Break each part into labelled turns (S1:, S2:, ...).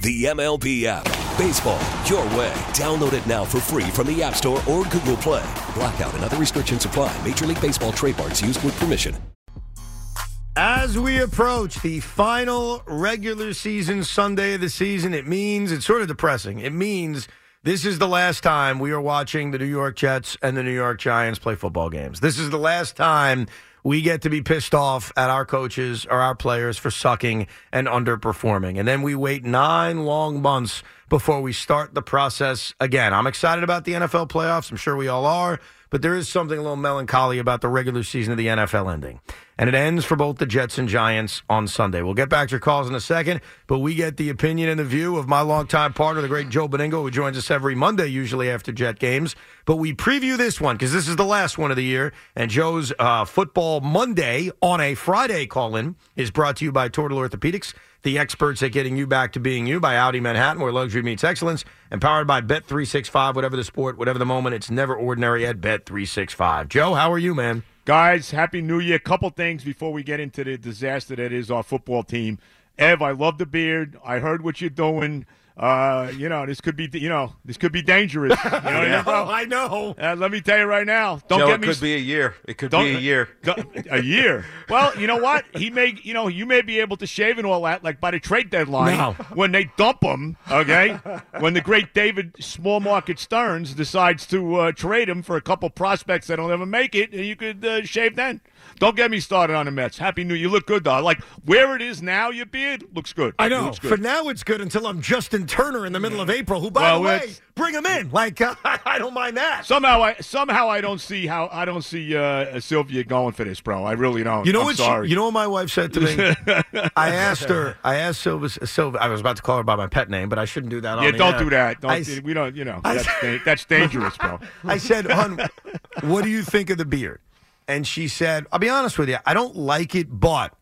S1: The MLB app. Baseball, your way. Download it now for free from the App Store or Google Play. Blackout and other restrictions apply. Major League Baseball trademarks used with permission.
S2: As we approach the final regular season Sunday of the season, it means it's sort of depressing. It means this is the last time we are watching the New York Jets and the New York Giants play football games. This is the last time we get to be pissed off at our coaches or our players for sucking and underperforming. And then we wait nine long months before we start the process again. I'm excited about the NFL playoffs. I'm sure we all are. But there is something a little melancholy about the regular season of the NFL ending. And it ends for both the Jets and Giants on Sunday. We'll get back to your calls in a second, but we get the opinion and the view of my longtime partner, the great Joe Benigno, who joins us every Monday, usually after Jet games. But we preview this one because this is the last one of the year. And Joe's uh, Football Monday on a Friday call in is brought to you by Total Orthopedics the experts at getting you back to being you by Audi Manhattan, where luxury meets excellence, empowered by Bet365, whatever the sport, whatever the moment, it's never ordinary at Bet365. Joe, how are you, man?
S3: Guys, happy new year. Couple things before we get into the disaster that is our football team. Ev, I love the beard. I heard what you're doing. Uh, you know, this could be, you know, this could be dangerous. You know what I mean, bro?
S2: I know.
S3: Uh, let me tell you right now. Don't
S4: Joe,
S3: get me.
S4: it
S3: me.
S4: could be a year. It could be a year.
S3: A year. Well, you know what? He may, you know, you may be able to shave and all that, like by the trade deadline
S2: No.
S3: when they dump him. Okay, when the great David Small Market Stearns decides to uh, trade him for a couple prospects that'll never make it, and you could uh, shave then. Don't get me started on the Mets. Happy New. Year! You look good though. Like where it is now, your beard looks good.
S2: I know.
S3: good.
S2: For now, it's good until I'm Justin Turner in the middle of April, who, by
S3: Well,
S2: the way,
S3: it's-
S2: bring him in. Like, uh, I don't mind that.
S3: Somehow I somehow I don't see how I don't see uh, Sylvia going for this, bro. I really don't.
S2: You know
S3: I'm
S2: what?
S3: Sorry.
S2: You know what my wife said to me. I asked her. I asked Sylvia, Silva. I was about to call her by my pet name, but I shouldn't do that.
S3: yeah, don't
S2: air.
S3: do that. Don't.
S2: I,
S3: we don't. You know, that's, da- that's dangerous, bro.
S2: I said, "Hon, what do you think of the beard?" And she said, "I'll be honest with you. I don't like it, but."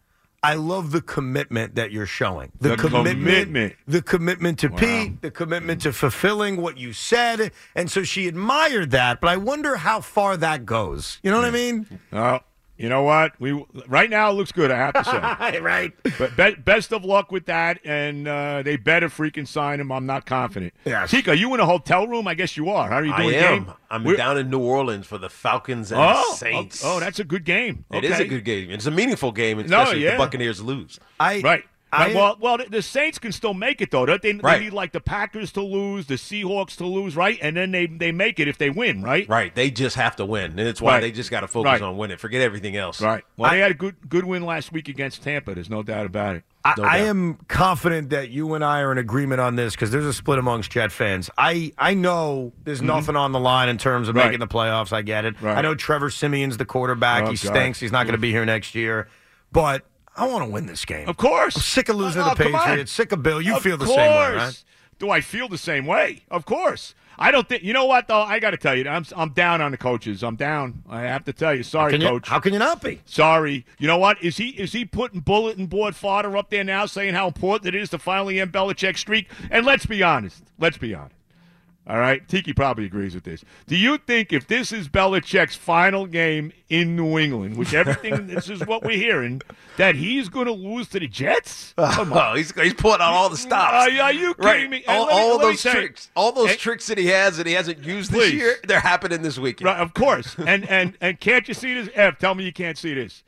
S2: I love the commitment that you're showing.
S3: The commitment.
S2: The commitment to Pete, the commitment to fulfilling what you said. And so she admired that, but I wonder how far that goes. You know what I mean?
S3: Oh, you know what? We right now it looks good. I have to say.
S2: right.
S3: But be, best of luck with that, and uh, they better freaking sign him. I'm not confident.
S2: Yeah,
S3: Tiki, you in a hotel room? I guess you are. How are you doing? the
S4: am.
S3: Game?
S4: I'm
S3: We're-
S4: down in New Orleans for the Falcons and
S3: Oh,
S4: Saints.
S3: oh, oh, that's a good game.
S4: It is
S3: Okay.
S4: a good game. It's a meaningful game,
S3: No,
S4: especially if the Buccaneers lose.
S2: I
S3: Right.
S2: I,
S3: well, well, the- the Saints can still make it though. Don't They, they
S4: Right.
S3: need like the Packers to lose, the Seahawks to lose, right? And then they they make it if they win, right?
S4: Right. They just have to win. And it's why
S3: Right.
S4: they just got to focus
S3: Right.
S4: on winning. Forget everything else.
S3: Right. Well,
S2: I-
S3: they had a good good win last week against Tampa. There's no doubt about it.
S2: I,
S4: No
S2: I
S4: doubt.
S2: am confident that you and I are in agreement on this because there's a split amongst Jet fans. I, I know there's nothing on the line in terms of
S3: Mm-hmm. Right.
S2: making the playoffs. I get it.
S3: Right.
S2: I know Trevor Siemian's the quarterback.
S3: Oh,
S2: he
S3: God.
S2: stinks. He's not going to be here next year. But I want to win this game.
S3: Of course.
S2: I'm sick of losing
S3: Oh,
S2: to the.
S3: Oh,
S2: Patriots. Sick of Bill. You
S3: Of
S2: feel the same way,
S3: course.
S2: right?
S3: Do I feel the same way? Of course. I don't think. You know what though? I got to tell you, I'm I'm down on the coaches. I'm down. I have to tell you. Sorry,
S2: Can you-
S3: coach.
S2: how can you not be?
S3: Sorry. You know what? Is he is he putting bulletin board fodder up there now, saying how important it is to finally end Belichick's streak? And let's be honest. Let's be honest. All right, Tiki probably agrees with this. Do you think if this is Belichick's final game in New England, which everything this is what we're hearing, that he's going to lose to the Jets? Come on.
S4: Oh, he's, he's pulling out all the stops.
S3: Are, are you kidding
S4: Right.
S3: me?
S4: All,
S3: me-
S4: all those
S3: tell you-
S4: tricks, all those
S3: And-
S4: tricks that he has that he hasn't used this year, they're happening this weekend.
S3: Right, of course. And and and can't you see this? Ev, tell me you can't see this.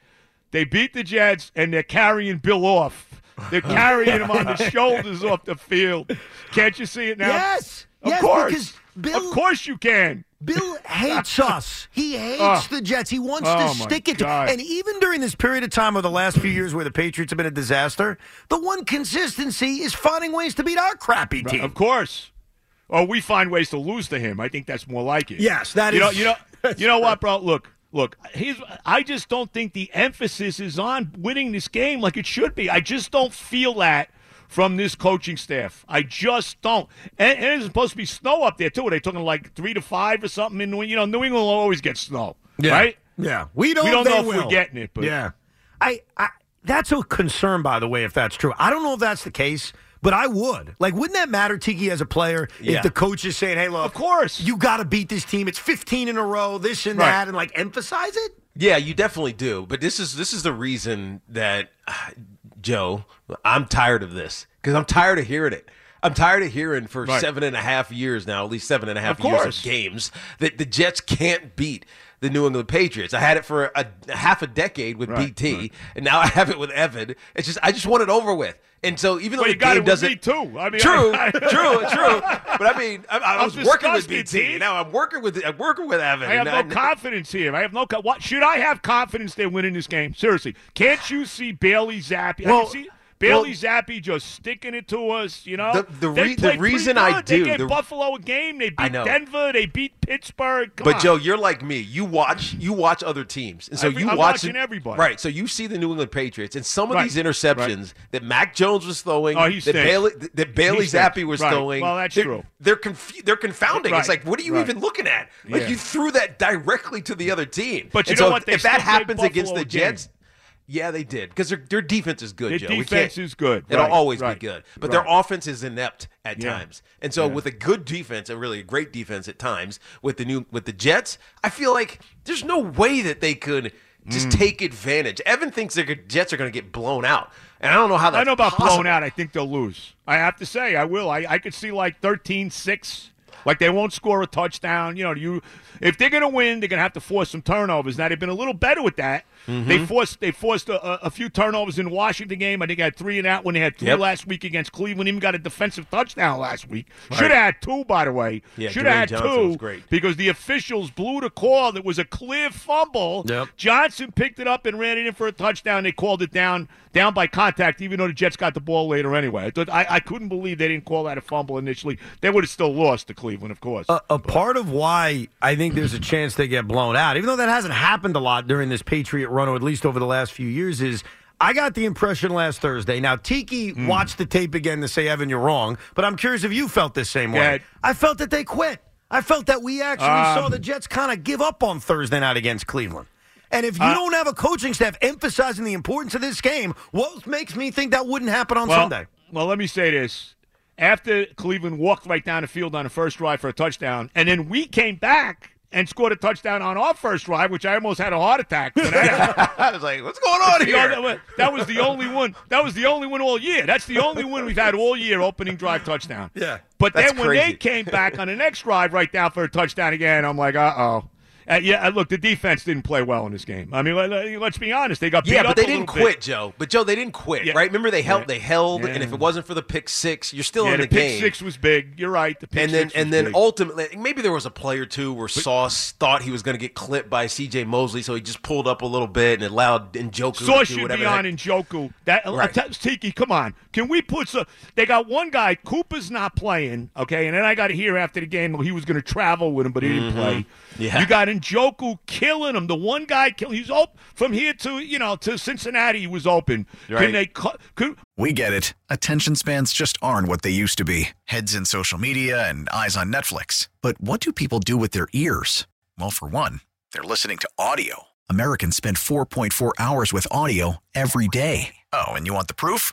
S3: They beat the Jets and they're carrying Bill off. They're carrying him on the shoulders off the field. Can't you see it now?
S2: Yes.
S3: Of course.
S2: because Bill,
S3: of course you can.
S2: Bill hates us. He hates
S3: Oh.
S2: the Jets. He wants
S3: Oh,
S2: to stick it to.
S3: God.
S2: And even during this period of time of the last few years where the Patriots have been a disaster, the one consistency is finding ways to beat our crappy team.
S3: Of course. Or we find ways to lose to him. I think that's more like it.
S2: Yes, that
S3: you
S2: is-
S3: Know, you know. You know what, bro? Look, look. He's. I just don't think the emphasis is on winning this game like it should be. I just don't feel that from this coaching staff. I just don't. And, and it's supposed to be snow up there too. Are they talking like three to five or something in New? You know, New England will always get snow,
S2: Yeah.
S3: right?
S2: Yeah, we don't.
S3: We don't
S2: they
S3: know if
S2: will.
S3: we're getting it, but
S2: Yeah, I, I. That's a concern, by the way, if that's true. I don't know if that's the case, but I would. Like, wouldn't that matter, Tiki, as a player,
S4: Yeah.
S2: if the coach is saying, "Hey, look,
S3: Of course.
S2: you got to beat this team. It's 15 in a row, this and
S3: Right.
S2: that," and like emphasize it.
S4: Yeah, you definitely do. But this is this is the reason that Joe, I'm tired of this because I'm tired of hearing it. I'm tired of hearing for
S3: Right.
S4: seven and a half years now, at least seven and a half years of games, that the Jets can't beat the New England Patriots. I had it for a, a half a decade with
S3: Right,
S4: BT,
S3: right.
S4: and now I have it with Evan. It's just I just want it over with. And so even though
S3: Well,
S4: the
S3: you got
S4: game
S3: it
S4: doesn't
S3: me too. I mean,
S4: true,
S3: I-
S4: true, true. But I mean, I, I was working with BT.
S3: T.
S4: Now I'm working with I'm working with Evan.
S3: I have
S4: and
S3: no confidence here. I have no. Co- what should I have confidence they're winning this game? Seriously, can't you see Bailey Zappe?
S2: Well-
S3: I can see Bailey Zappe just sticking it to us. You know,
S4: The- the re- the reason I do-
S3: they gave
S4: the-
S3: Buffalo a game. They beat Denver. They beat Pittsburgh. Come
S4: But
S3: on.
S4: Joe, you're like me. You watch you watch other teams, and so
S3: Every-
S4: you
S3: I'm
S4: watch
S3: watching everybody.
S4: Right. So you see the New England Patriots, and some of
S3: Right.
S4: these interceptions that Mac Jones was throwing,
S3: Oh,
S4: that. Bailey that Bailey Zappe was
S3: Right.
S4: throwing.
S3: Well, that's
S4: they're,
S3: true.
S4: They're conf- they're confounding. It's like, what are you
S3: Right.
S4: even looking at? Like
S3: Yeah.
S4: you threw that directly to the other team.
S3: But you
S4: And
S3: know
S4: so
S3: what? They
S4: if that happens against the. Jets. Yeah, they did because their their defense is good.
S3: Their
S4: Joe.
S3: Defense is good.
S4: It'll
S3: Right,
S4: always
S3: right,
S4: be good, but their offense is inept at
S3: Yeah.
S4: times. And so with a good defense, and really a great defense at times, with the new with the Jets, I feel like there's no way that they could just
S3: Mm.
S4: take advantage. Evan thinks the Jets are going to get blown out, and I don't know how that's
S3: I know about
S4: possible.
S3: blown out. I think they'll lose. I have to say, I will. I, I could see like 13-6. Like they won't score a touchdown. You know, you if they're going to win, they're going to have to force some turnovers. Now they've been a little better with that.
S4: Mm-hmm.
S3: They forced they forced a, a- few turnovers in the Washington game. I think they had three in that one. They had three
S4: Yep.
S3: last week against Cleveland. Even got a defensive touchdown last week. Should have had two, by the way.
S4: Yeah,
S3: Should have had
S4: Johnson
S3: two
S4: was great.
S3: because the officials blew the call. That was a clear fumble.
S2: Yep.
S3: Johnson picked it up and ran it in for a touchdown. They called it down down by contact, even though the Jets got the ball later anyway. I, thought, I, I couldn't believe they didn't call that a fumble initially. They would have still lost to Cleveland, of course.
S2: A, a part of why I think there's a chance they get blown out, even though that hasn't happened a lot during this Patriot at least over the last few years, is I got the impression last Thursday. Now, Tiki
S3: Hmm.
S2: watched the tape again to say, Evan, you're wrong, but I'm curious if you felt the same way.
S3: ahead.
S2: I felt that they quit. I felt that we actually
S3: Um,
S2: saw the Jets kind of give up on Thursday night against Cleveland. And if you
S3: Uh,
S2: don't have a coaching staff emphasizing the importance of this game, what makes me think that wouldn't happen on
S3: well,
S2: Sunday?
S3: well, let me say this. After Cleveland walked right down the field on the first drive for a touchdown, and then we came back and scored a touchdown on our first drive, which I almost had a heart attack. that.
S4: I was like, what's going on here?
S3: that was the only one. That was the only one all year. That's the only one we've had all year. Opening drive touchdown.
S2: Yeah.
S3: But then when they came back on the next drive, right down for a touchdown again, I'm like, uh oh. Uh, yeah, uh, look, the defense didn't play well in this game. I mean, let, us be honest. They got beat
S4: Yeah, but
S3: up
S4: they
S3: a
S4: didn't
S3: little bit.
S4: quit, Joe. But Joe, they didn't quit,
S3: Yeah.
S4: right? Remember they held,
S3: Yeah.
S4: they held, and if it wasn't for the pick six, you're still
S3: Yeah,
S4: in
S3: the,
S4: the,
S3: pick
S4: game.
S3: six was big. You're right. The pick
S4: and then and then
S3: big.
S4: ultimately, maybe there was a play or two where Sauce thought he was going to get clipped by C.J. Mosley, so he just pulled up a little bit and allowed Njoku
S3: Sauce
S4: to do
S3: should
S4: whatever.
S3: be on Njoku. That uh,
S4: Right.
S3: t- Tiki, come on. Can we put some? They got one guy. Cooper's not playing. Okay, and then I got to hear after the game he was going to travel with him, but he didn't play.
S4: Yeah.
S3: You got Njoku killing him. The one guy kill. He's open from here to you know to Cincinnati. He was open. Can they? cu- Could,
S5: We get it. Attention spans just aren't what they used to be heads in social media and eyes on Netflix. But what do people do with their ears? Well, for one, they're listening to audio. Americans spend 4.4 hours with audio every day. Oh, and you want the proof?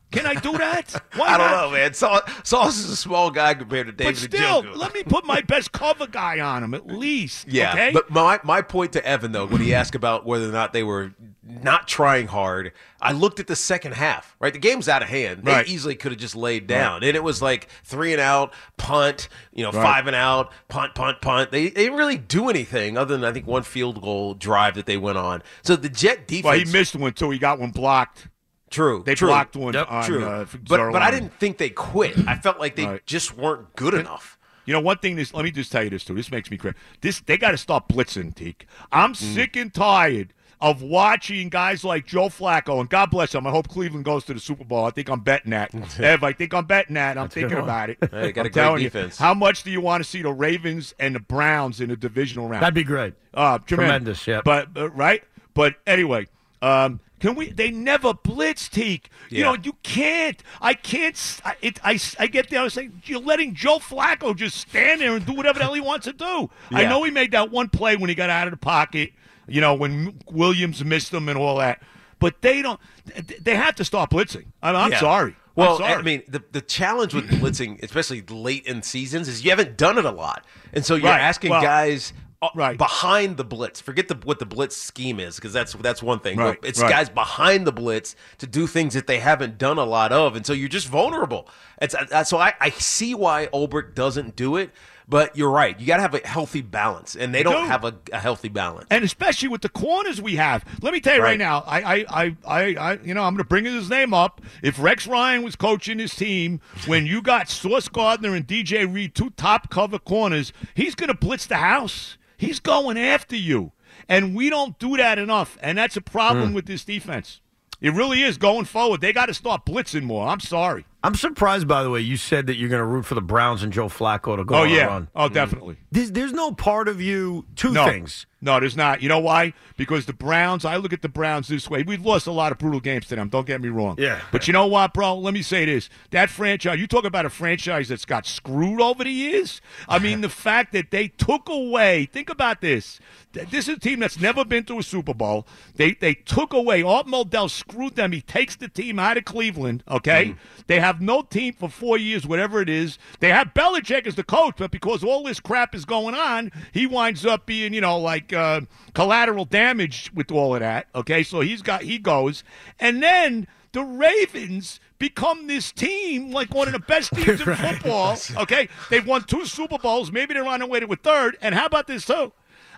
S3: Can I do that? Why
S4: I don't
S3: not?
S4: know, man. Sauce, Sauce is a small guy compared to
S3: But
S4: David
S3: still,
S4: Njoku.
S3: let me put my best cover guy on him at least.
S4: Yeah,
S3: okay?
S4: but my my point to Evan though, when he asked about whether or not they were not trying hard, I looked at the second half. Right, the game's out of hand. They
S3: Right.
S4: easily could have just laid down, and it was like three and out, punt, you know,
S3: Right.
S4: five and out, punt, punt, punt. They, they didn't really do anything other than I think one field goal drive that they went on. So the Jet defense,
S3: well, he missed one too. He got one blocked.
S4: True,
S3: They
S4: true.
S3: blocked one
S2: Yep,
S3: on.
S4: True,
S3: Uh,
S4: but but I didn't think they quit. I felt like they
S3: Right.
S4: just weren't good enough.
S3: You know, one thing. is, let me just tell you this too. This makes me crazy. This they got to stop blitzing, Teak. I'm
S4: Mm.
S3: sick and tired of watching guys like Joe Flacco, and God bless him. I hope Cleveland goes to the Super Bowl. I think I'm betting that. Ev, I think I'm betting that. I'm thinking about it.
S4: Hey, got a
S3: I'm
S4: great
S3: telling you. How much do you want to see the Ravens and the Browns in the divisional round?
S2: That'd be great.
S3: Uh,
S2: Tremendous, yeah.
S3: But uh, right, but anyway, um, can we? They never blitz teak. You know, you can't. I can't. I, It, I, I get there. I was saying you're letting Joe Flacco just stand there and do whatever the hell he wants to do. I know he made that one play when he got out of the pocket. You know, when Williams missed him and all that. But they don't. They have to stop blitzing. I'm, I'm
S4: Yeah.
S3: sorry.
S4: Well. I mean, the the challenge with blitzing, especially late in seasons, is you haven't done it a lot, and so you're
S3: Right.
S4: asking
S3: Well,
S4: guys
S3: right.
S4: behind the blitz. Forget the what the blitz scheme is, because that's that's one thing.
S3: Right,
S4: it's
S3: right.
S4: guys behind the blitz to do things that they haven't done a lot of, and so you're just vulnerable. It's uh, so I, I see why Ulbrich doesn't do it, but you're right. You got to have a healthy balance, and they don't
S3: do.
S4: have a, a healthy balance.
S3: and especially with the corners we have. Let me tell you right,
S4: Right.
S3: now, I, I, I, I, you know, I'm going to bring his name up. If Rex Ryan was coaching his team when you got Sauce Gardner and DJ Reed, two top cover corners, he's going to blitz the house. He's going after you, and we don't do that enough, and that's a problem hmm. with this defense. It really is going forward. They got to start blitzing more. I'm sorry.
S2: I'm surprised, by the way, you said that you're going to root for the Browns and Joe Flacco to go
S3: Oh
S2: on a
S3: yeah.
S2: run.
S3: Oh, definitely. Mm-hmm.
S2: There's, there's no part of you, two
S3: No.
S2: things.
S3: No, there's not. You know why? Because the Browns, I look at the Browns this way. We've lost a lot of brutal games to them. Don't get me wrong.
S2: Yeah.
S3: But you know what, bro? Let me say this. That franchise, you talk about a franchise that's got screwed over the years. I mean, the fact that they took away, think about this. This is a team that's never been to a Super Bowl. They they took away, Art Modell screwed them. He takes the team out of Cleveland, okay? Mm. They have no team for four years, whatever it is. They have Belichick as the coach, but because all this crap is going on, he winds up being, you know, like uh, collateral damage with all of that. Okay, so he's got he goes, and then the Ravens become this team like one of the best teams in football. Okay, they've won two Super Bowls. Maybe they're on their way to a third. And how about this too?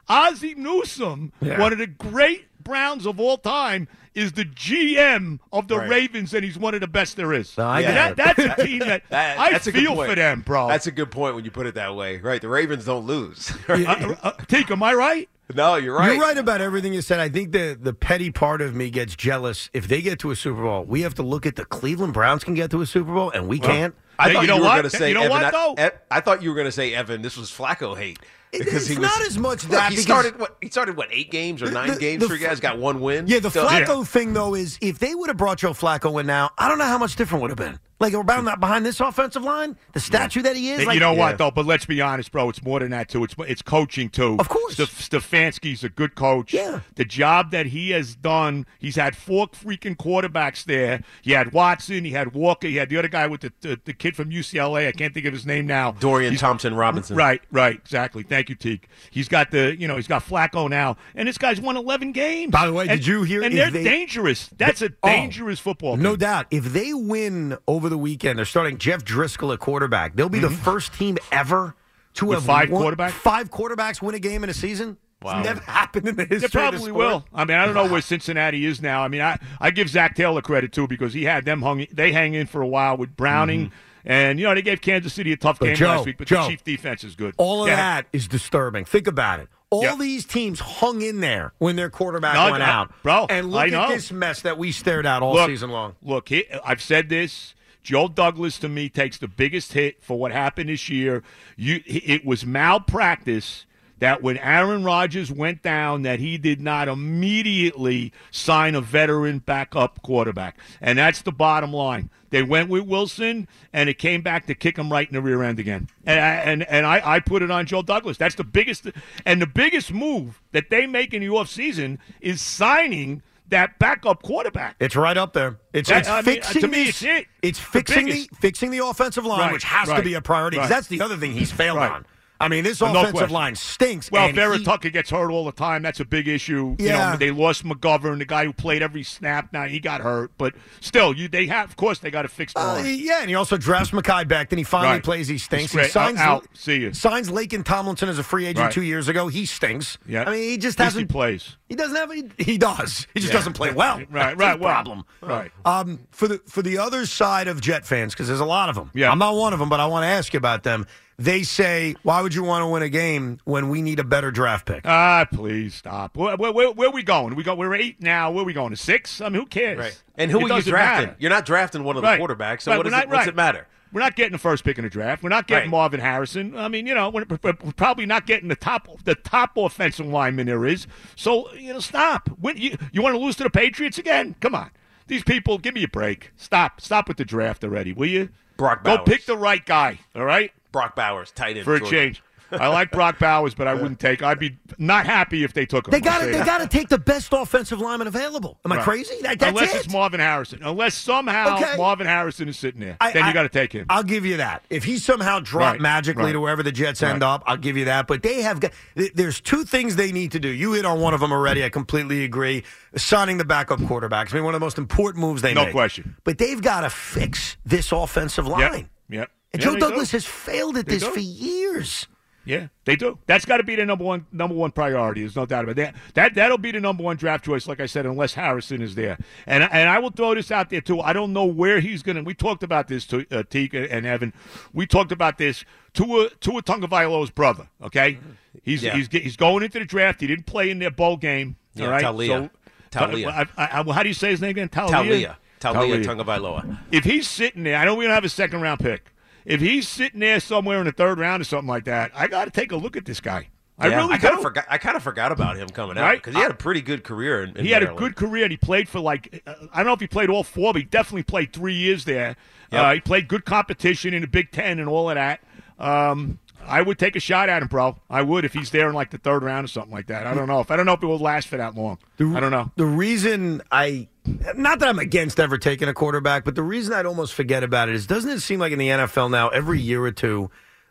S3: Ozzie Newsome,
S2: Yeah.
S3: one of the great Browns of all time, is the GM of the
S4: Right.
S3: Ravens, and he's one of the best there is.
S2: No, I
S3: And that, that's a team that,
S4: That-
S3: I
S4: good
S3: feel
S4: point.
S3: for them, bro.
S4: That's a good point when you put it that way, right? The Ravens don't lose.
S3: uh, uh, Teak, am I right?
S4: no, you're right.
S2: You're right about everything you said. I think the the petty part of me gets jealous if they get to a Super Bowl. We have to look at the Cleveland Browns can get to a Super Bowl and we can't.
S4: I
S3: Hey,
S4: thought
S3: you
S4: you,
S3: know
S4: were going to say
S3: You know
S4: Evan.
S3: what,
S4: I,
S3: though?
S4: I thought you were going to say Evan. This was Flacco hate because
S2: it's
S4: he was
S2: not as much
S4: Look,
S2: that
S4: he
S2: because-
S4: started what he started what eight games or nine
S2: the-
S4: games
S2: the
S4: for you guys. Got one win.
S2: Yeah, the
S4: So-
S2: Flacco thing though is if they would have brought Joe Flacco in now, I don't know how much different would have been. Like around that behind this offensive line, the statue that he is. Like,
S3: you know
S4: Yeah.
S3: what though? But let's be honest, bro. It's more than that too. It's it's coaching too.
S2: Of course.
S3: Stef- Stefanski's a good coach.
S2: Yeah.
S3: The job that he has done, he's had four freaking quarterbacks there. He had Watson, he had Walker, he had the other guy with the the, the kid from UCLA. I can't think of his name now.
S4: Dorian
S3: He's-
S4: Thompson Robinson.
S3: Right, right, exactly. Thank you, Teak. He's got the, you know, he's got Flacco now, and this guy's won 11 games.
S2: By the way,
S3: And-
S2: did you hear
S3: And they're
S2: they-
S3: dangerous. That's a
S2: Oh,
S3: dangerous football.
S2: No doubt. If they win over the weekend, they're starting Jeff Driskel at quarterback. They'll be the first team ever to
S3: Mm-hmm. With
S2: have
S3: five
S2: won-
S3: quarterbacks?
S2: Five quarterbacks win a game in a season.
S4: Wow.
S2: It's never happened in the history. Of
S3: probably will. I mean, I don't know where Cincinnati is now. I mean, I, I give Zac Taylor credit too because he had them hung. They hang in for a while with Browning, and you know they gave Kansas City a tough
S2: But
S3: game
S2: Joe,
S3: last week. But
S2: Joe,
S3: the Chief defense is good.
S2: All of
S3: Yeah.
S2: that is disturbing. Think about it. All
S3: Yeah.
S2: these teams hung in there when their quarterback
S3: No,
S2: went
S3: I-
S2: out.
S3: bro,
S2: and look at this mess that we stared at all
S3: look,
S2: season long.
S3: Look, he, I've said this. Joe Douglas to me takes the biggest hit for what happened this year. You, it was malpractice that when Aaron Rodgers went down, that he did not immediately sign a veteran backup quarterback, and that's the bottom line. They went with Wilson, and it came back to kick him right in the rear end again. And I, and, and I, I put it on Joe Douglas. That's the biggest, and the biggest move that they make in the offseason is signing that backup quarterback.
S2: It's right up there. It's,
S3: That-
S2: it's
S3: I mean,
S2: fixing
S3: to me, it's it.
S2: It's
S3: The
S2: fixing the,
S3: biggest.
S2: fixing the offensive line,
S3: Right,
S2: which has to be a priority. 'cause
S3: right.
S2: That's the other thing he's failed
S3: Right.
S2: on. I mean, this
S3: No
S2: offensive
S3: question.
S2: line stinks.
S3: Well,
S2: and
S3: Vera gets hurt all the time. That's a big issue. You
S2: Yeah.
S3: know, they lost McGovern, the guy who played every snap. Now he got hurt, but still, you they have. Of course, they got to fix the
S2: Uh,
S3: line.
S2: yeah, and he also drafts Mackay back. Then he finally
S3: Right.
S2: plays. He stinks. He signs
S3: out, out. See ya.
S2: signs Laken Tomlinson as a free agent
S3: Right.
S2: two years ago. He stinks.
S3: Yeah.
S2: I mean, he just
S3: least he
S2: hasn't.
S3: plays.
S2: He doesn't have. He, he does. He just doesn't play well.
S3: Right,
S2: That's
S3: right. well,
S2: problem.
S3: Right.
S2: Um, for the for the other side of Jet fans, because there's a lot of them.
S3: Yeah.
S2: I'm not one of them, but I want to ask you about them. They say, "Why would you want to win a game when we need a better draft pick?"
S3: Ah, please stop. Where, where, where, where are we going? We go. We're eight now. Where are we going? To six? I mean, who cares?
S4: Right. And who
S3: It
S4: are you drafting?
S3: matter.
S4: You're not drafting one of the
S3: Right.
S4: quarterbacks. So
S3: Right,
S4: what does
S3: not-
S4: it, what's
S3: right.
S4: it matter?
S3: We're not getting the first pick in the draft. We're not getting
S4: Right.
S3: Marvin Harrison. I mean, you know, we're, we're probably not getting the top the top offensive lineman there is. So you know, stop. When, you you want to lose to the Patriots again? Come on, these people. Give me a break. Stop. Stop with the draft already, will you?
S4: Brock
S3: Go pick the right guy. All right,
S4: Brock Bowers, tight end
S3: for a
S4: Georgia.
S3: change. I like Brock Bowers, but I wouldn't take. I'd be not happy if they took him.
S2: They got to They got to take the best offensive lineman available. Am I
S3: Right.
S2: crazy? That, that's
S3: Unless
S2: it.
S3: it's Marvin Harrison. Unless somehow
S2: Okay.
S3: Marvin Harrison is sitting there,
S2: I-
S3: then
S2: I-
S3: you got to take him.
S2: I'll give you that. If he somehow dropped
S3: Right,
S2: magically
S3: right.
S2: to wherever the Jets end up, I'll give you that. But they have got. There's two things they need to do. You hit on one of them already. I completely agree. Signing the backup quarterbacks. I mean, one of the most important moves they
S3: No
S2: make.
S3: question.
S2: But they've got to fix this offensive line.
S3: Yep. Yep.
S2: And
S3: Yeah,
S2: Joe Douglas
S3: do.
S2: has failed at
S3: They
S2: this
S3: do.
S2: for years.
S3: Yeah, they do. That's got to be the number one number one priority. There's no doubt about that. That that'll be the number one draft choice, like I said, unless Harrison is there. And and I will throw this out there too. I don't know where he's going to. We talked about this to uh, Teak and Evan. We talked about this. Tua Tua Tagovailoa's brother. Okay, he's
S4: Yeah.
S3: he's he's going into the draft. He didn't play in their bowl game.
S4: Yeah,
S3: all right,
S4: Talia. Talia.
S3: I, I, I, how do you say his name again?
S4: Talia. Talia
S3: Talia.
S4: Tagovailoa.
S3: If he's sitting there, I know we don't have a second round pick. If he's sitting there somewhere in the third round or something like that, I got to take a look at this guy. I
S4: Yeah,
S3: really
S4: I kind of forgot. I kind of forgot about him coming out
S3: Right?
S4: because he had a pretty good career. In, in
S3: he had a good career and he played for like uh, I don't know if he played all four, but he definitely played three years there.
S4: Yep.
S3: Uh, he played good competition in the Big Ten and all of that. Um, I would take a shot at him, bro. I would if he's there in like the third round or something like that. I don't know if I don't know if it will last for that long. I don't know.
S2: The reason I, not that I'm against ever taking a quarterback, but the reason I'd almost forget about it is doesn't it seem like in the NFL now, every year or two,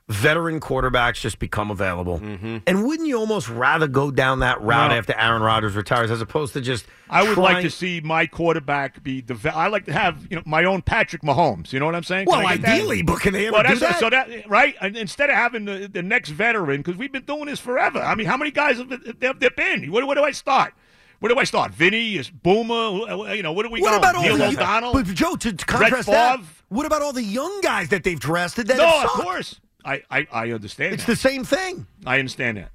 S2: veteran quarterbacks just become available?
S3: Mm-hmm.
S2: And wouldn't you almost rather go down that route
S3: No.
S2: after Aaron Rodgers retires as opposed to just.
S3: I would like to see my quarterback be the. I like to have you know my own Patrick Mahomes. You know what I'm saying? Can
S2: Well,
S3: I get that?
S2: ideally, but can they ever
S3: Well,
S2: do that?
S3: so that right. And instead of having the, the next veteran, because we've been doing this forever. I mean, how many guys have there been? Where, where do I start? Where do I start? Vinny is Boomer. You know, what do we
S2: what
S3: go?
S2: about all
S3: Neil
S2: the
S3: O'Donnell.
S2: But Joe, to contrast that, what about all the young guys that they've drafted that
S3: no, of course. I, I, I understand.
S2: It's
S3: that.
S2: the same thing.
S3: I understand that.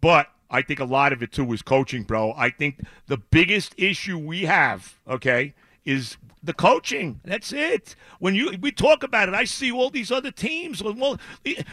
S3: But I think a lot of it too is coaching, bro. I think the biggest issue we have, okay, is the coaching. That's it. When you we talk about it, I see all these other teams. Well,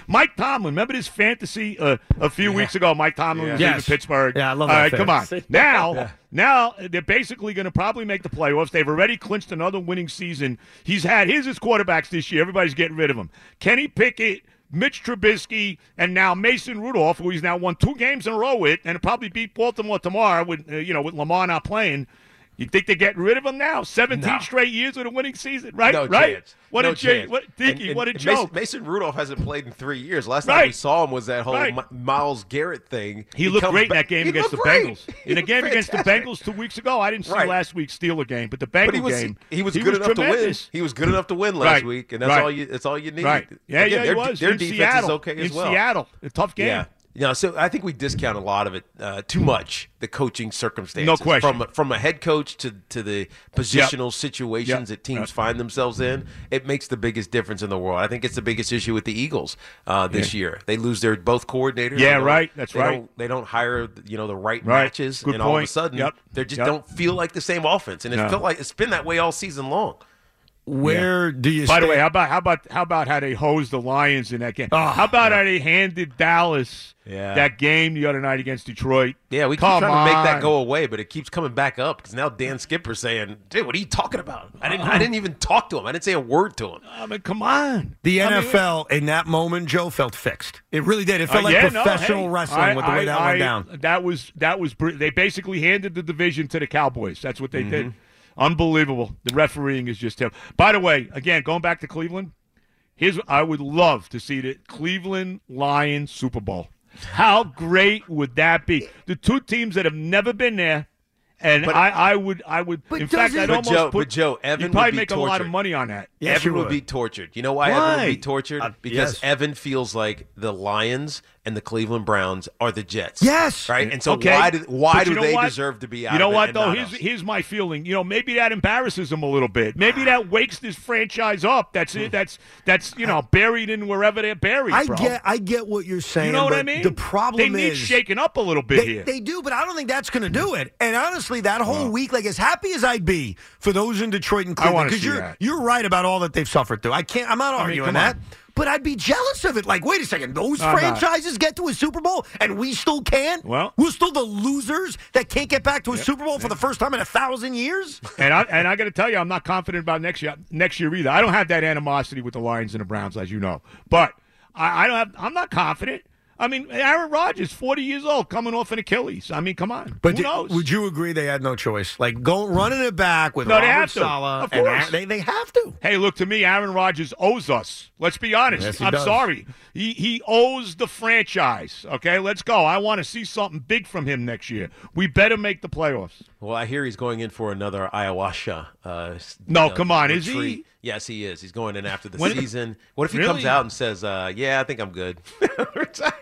S3: Mike Tomlin, remember this fantasy uh, a few weeks ago? Mike Tomlin was
S2: Yes.
S3: in Pittsburgh.
S2: Yeah, I love
S3: All
S2: that
S3: right, come on. Now, now they're basically going to probably make the playoffs. They've already clinched another winning season. He's had his his quarterbacks this year. Everybody's getting rid of him. Kenny Pickett. Mitch Trubisky and now Mason Rudolph, who he's now won two games in a row with, and probably beat Baltimore tomorrow with uh, you know with Lamar not playing. You think they're getting rid of him now? Seventeen
S4: No.
S3: straight years with a winning season, right?
S4: No
S3: right?
S4: chance.
S3: What
S4: no
S3: a chance! What, Tiki,
S4: And- and
S3: what a
S4: Mason-
S3: joke!
S4: Mason, Rudolph hasn't played in three years. Last time we saw him was that whole
S3: Right.
S4: Myles Garrett thing.
S3: He looked
S4: comes
S3: great in that game
S4: he
S3: against the
S4: great.
S3: Bengals.
S4: He
S3: In a
S4: looked
S3: game against the. Bengals two weeks ago, I didn't see
S4: Right.
S3: last week's Steeler game, but the Bengals
S4: But he was
S3: game,
S4: he was good enough to win. He was good enough to win last
S3: Right.
S4: week, and that's
S3: Right.
S4: all you. That's all you need.
S3: Right? Yeah,
S4: Again,
S3: yeah, he was.
S4: Their
S3: in
S4: defense
S3: Seattle,
S4: is okay
S3: in
S4: as well.
S3: Seattle, a tough game.
S4: Yeah. You know, so I think we discount a lot of it uh, too much. The coaching circumstances,
S3: No question.
S4: From from a head coach to to the positional situations
S3: Yep.
S4: that teams
S3: Yep.
S4: find themselves in, it makes the biggest difference in the world. I think it's the biggest issue with the Eagles uh, this year. They lose their both coordinators.
S3: Yeah, right. That's
S4: they
S3: right.
S4: Don't, they don't hire you know the right,
S3: Right.
S4: matches,
S3: Good
S4: and all of a sudden
S3: Yep.
S4: they just
S3: Yep.
S4: don't feel like the same offense, and it
S3: No.
S4: felt like it's been that way all season long.
S2: Where do you
S3: By the way, how about how about how about how they hosed the Lions in that game?
S2: Oh,
S3: how about how they handed Dallas
S4: Yeah.
S3: that game the other night against Detroit?
S4: Yeah, we keep
S3: Come
S4: trying to make that go away, but it keeps coming back up because now Dan Skipper's saying, "Dude, what are you talking about? I didn't, I didn't even talk to him. I didn't say a word to him."
S3: I mean, come on.
S2: The
S3: I mean,
S2: NFL in that moment, Joe felt fixed. It really did. It
S3: Uh,
S2: felt like
S3: yeah, no,
S2: professional
S3: hey,
S2: wrestling
S3: I-
S2: with the way that
S3: I-
S2: went down.
S3: That was that was br- they basically handed the division to the Cowboys. That's what they
S2: Mm-hmm.
S3: did. Unbelievable. The refereeing is just terrible. By the way, again, going back to Cleveland, here's I would love to see the Cleveland Lions Super Bowl. How great would that be? The two teams that have never been there. And I, I would, I would.
S2: But
S3: in fact, I'd
S2: But
S3: almost
S4: Joe-
S3: put.
S4: but Joe, Evan
S3: you'd
S4: would
S3: probably
S4: be
S3: make a lot of money on that.
S2: Yes,
S4: Evan
S2: you
S4: would
S2: would.
S4: be tortured. You know why, Evan would
S3: Why?
S4: be tortured?
S2: Uh,
S4: because
S2: yes.
S4: Evan feels like the Lions and the Cleveland Browns are the Jets.
S2: Yes.
S4: Right? And so
S3: Okay.
S4: why do why do they
S3: what?
S4: deserve to be out
S3: You know
S4: of
S3: what though? Here's
S4: us?
S3: here's my feeling. You know, maybe that embarrasses them a little bit. Maybe that wakes this franchise up. That's it. That's that's you know buried in wherever they're buried.
S2: I
S3: bro.
S2: get, I get what you're saying.
S3: You know what I mean?
S2: The problem
S3: they need
S2: is
S3: shaking up a little bit
S2: They,
S3: here.
S2: they do, but I don't think that's going to do it. And honestly, that whole week, like as happy as I'd be for those in Detroit and Cleveland, because you're
S3: that.
S2: you're right about all that they've suffered through. I can't. I'm not
S3: mean,
S2: arguing
S3: come
S2: that.
S3: on.
S2: But I'd be jealous of it. Like, wait a second, those
S3: I'm not.
S2: franchises get to a Super Bowl and we still can't.
S3: Well-
S2: we're still the losers that can't get back to a Super Bowl for the first time in a thousand years.
S3: And I and I got to tell you, I'm not confident about next year. Next year either. I don't have that animosity with the Lions and the Browns, as you know. But I, I don't have. I'm not confident. I mean, Aaron Rodgers, 40 years old, coming off an Achilles. I mean, come on.
S2: But
S3: Who
S2: do-
S3: knows?
S2: would you agree they had no choice? Like, go running it back with
S3: No, they
S2: Robert
S3: have to.
S2: Saleh,
S3: Of course.
S2: Aaron- they they have to.
S3: Hey, look to me, Aaron Rodgers owes us. Let's be honest.
S2: Yes, he
S3: I'm
S2: does.
S3: sorry. He he owes the franchise. Okay, let's go. I want to see something big from him next year. We better make the playoffs.
S4: Well, I hear he's going in for another ayahuasca. Uh, s-
S3: No,
S4: uh,
S3: come on, is he?
S4: Retreat. Yes, he is. He's going in after the
S3: When-
S4: season. What if he
S3: Really?
S4: comes out and says, uh, "Yeah, I think I'm good"? Retire.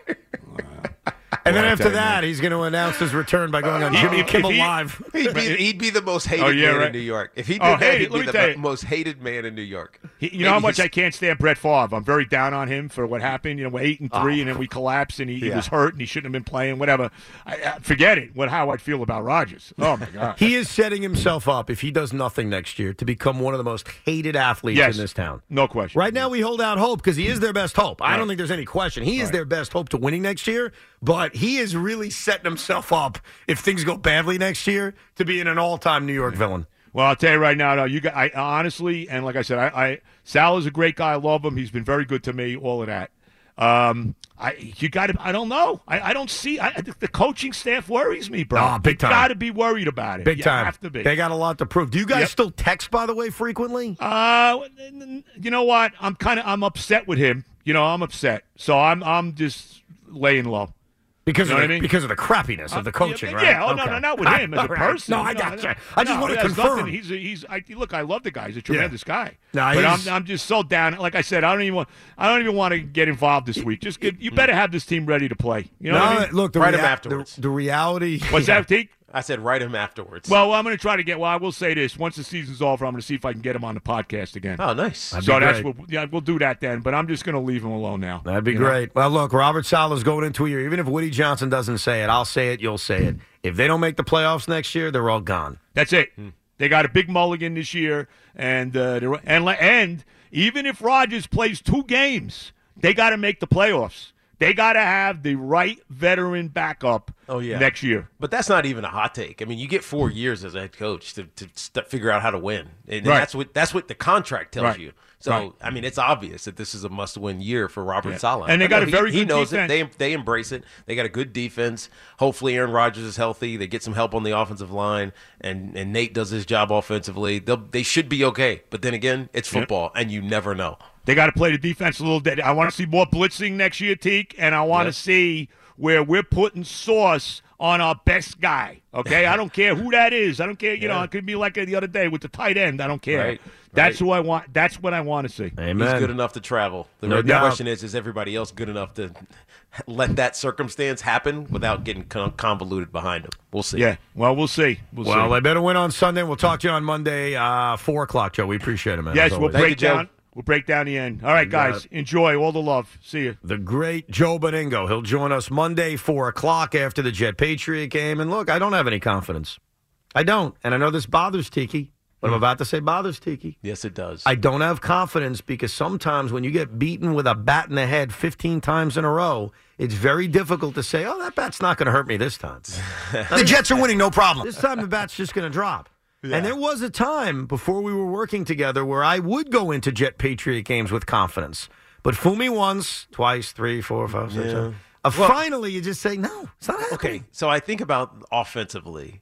S2: And then
S3: Well, I
S2: after that, he's going to announce his return by going on Jimmy Kimmel
S3: he-
S2: Live.
S4: He'd be, he'd be the most hated
S3: Oh, yeah,
S4: man
S3: right.
S4: in New York. If he did
S3: Oh,
S4: that,
S3: hated,
S4: he'd be the
S3: you.
S4: most hated man in New York.
S3: He, you know how much I can't stand Brett Favre. I'm very down on him for what happened. You know, we're eight and three, and then ah. we collapsed, and he, he was hurt, and he shouldn't have been playing. Whatever. I, I, forget it. What how I'd feel about Rodgers. Oh my god.
S2: He is setting himself up, if he does nothing next year, to become one of the most hated athletes
S3: yes,
S2: in this town.
S3: No question.
S2: Right now, we hold out hope because he is their best hope. I don't think there's any question. He is their best hope to winning next year, but he is really setting himself up, if things go badly next year, to be in an all time New York villain.
S3: Well, I'll tell you right now, no, you got, I honestly, and like I said, I, I Sal is a great guy. I love him. He's been very good to me. All of that. Um, I you got to. I don't know. I, I don't see. I, I- the coaching staff worries me, bro.
S2: Ah, big
S3: you
S2: time.
S3: Got to be worried about it.
S2: Big
S3: You
S2: time.
S3: Have to be.
S2: They got a lot to prove. Do you guys
S3: Yep.
S2: still text, by the way, frequently?
S3: Uh, you know what? I'm kind of I'm upset with him. You know, I'm upset. So I'm I'm just laying low.
S2: Because
S3: You know
S2: of the,
S3: I mean?
S2: because of the crappiness of the uh, coaching,
S3: yeah,
S2: right?
S3: Yeah. Oh no,
S2: Okay.
S3: no, not with him as a
S2: All right.
S3: person.
S2: No, I got
S3: no,
S2: you. I just
S3: no,
S2: want to
S3: there's
S2: confirm.
S3: nothing. He's a, he's. I, look, I love the guy. He's a tremendous guy.
S2: No,
S3: but I'm I'm just so down. Like I said, I don't even want. I don't even want to get involved this week. Just get, you mm. better have this team ready to play. You know
S2: no,
S3: what I mean?
S2: look, the,
S4: Write him
S2: rea-
S4: afterwards.
S2: the, the reality.
S3: What's that, Teak?
S4: I said, write him afterwards.
S3: Well, I'm going to try to get. Well, I will say this: once the season's over, I'm going to see if I can get him on the podcast again.
S4: oh, nice.
S2: That'd
S3: so that's what. Yeah, we'll do that then. But I'm just going to leave him alone now.
S2: That'd be
S3: You know?
S2: great. Well, look, Robert Saleh's going into a year. Even if Woody Johnson doesn't say it, I'll say it. You'll say it. If they don't make the playoffs next year, they're all gone.
S3: That's it. They got a big mulligan this year, and uh, and and even if Rodgers plays two games, they got to make the playoffs. They got to have the right veteran backup.
S4: Oh, yeah.
S3: next year.
S4: But that's not even a hot take. I mean, you get four years as a head coach to, to st- figure out how to win, and
S3: Right.
S4: that's what that's what the contract tells
S3: Right.
S4: you. So,
S3: Right.
S4: I mean, it's obvious that this is a must-win year for Robert
S3: Yeah.
S4: Saleh.
S3: And they got a
S4: he-
S3: very
S4: he,
S3: good
S4: knows
S3: defense.
S4: it. They they embrace it. They got a good defense. Hopefully, Aaron Rodgers is healthy. They get some help on the offensive line, and and Nate does his job offensively. They'll, they should be okay. But then again, it's football, and you never know.
S3: They got to play the defense a little bit. I want to see more blitzing next year, Teak, and I want to
S4: Yeah.
S3: see where we're putting sauce on our best guy. Okay, I don't care who that is. I don't care. You know,
S4: Yeah.
S3: it could be like the other day with the tight end. I don't care.
S4: Right,
S3: That's
S4: right.
S3: who I want. That's what I want to see.
S2: Amen.
S4: He's good enough to travel. The,
S2: No
S4: question is, is everybody else good enough to let that circumstance happen without getting convoluted behind him? We'll see.
S3: Yeah. Well, we'll see. We'll
S2: Well,
S3: see.
S2: they better win on Sunday. We'll talk to you on Monday, uh, 4 o'clock, Joe. We appreciate it, man.
S3: yes, we'll break
S4: you, Joe.
S3: down. We'll break down the end. All right,
S2: uh,
S3: guys.
S2: it.
S3: Enjoy all the love. See you.
S2: the great Joe Benigno. He'll join us Monday, 4 o'clock after the Jet Patriot game. And look, I don't have any confidence. I don't. And I know this bothers Tiki. What I'm hmm. about to say bothers Tiki.
S4: Yes, it does.
S2: I don't have confidence because sometimes when you get beaten with a bat in the head 15 times in a row, it's very difficult to say, oh, that bat's not going to hurt me this time. the Jets are winning, no problem. This time the bat's just going to drop. And there was a time before we were working together where I would go into Jet Patriot games with confidence. But fool me once, twice, three, four, five, six, seven. Uh, finally, you just say, no, it's not happening.
S4: okay, so I think about offensively.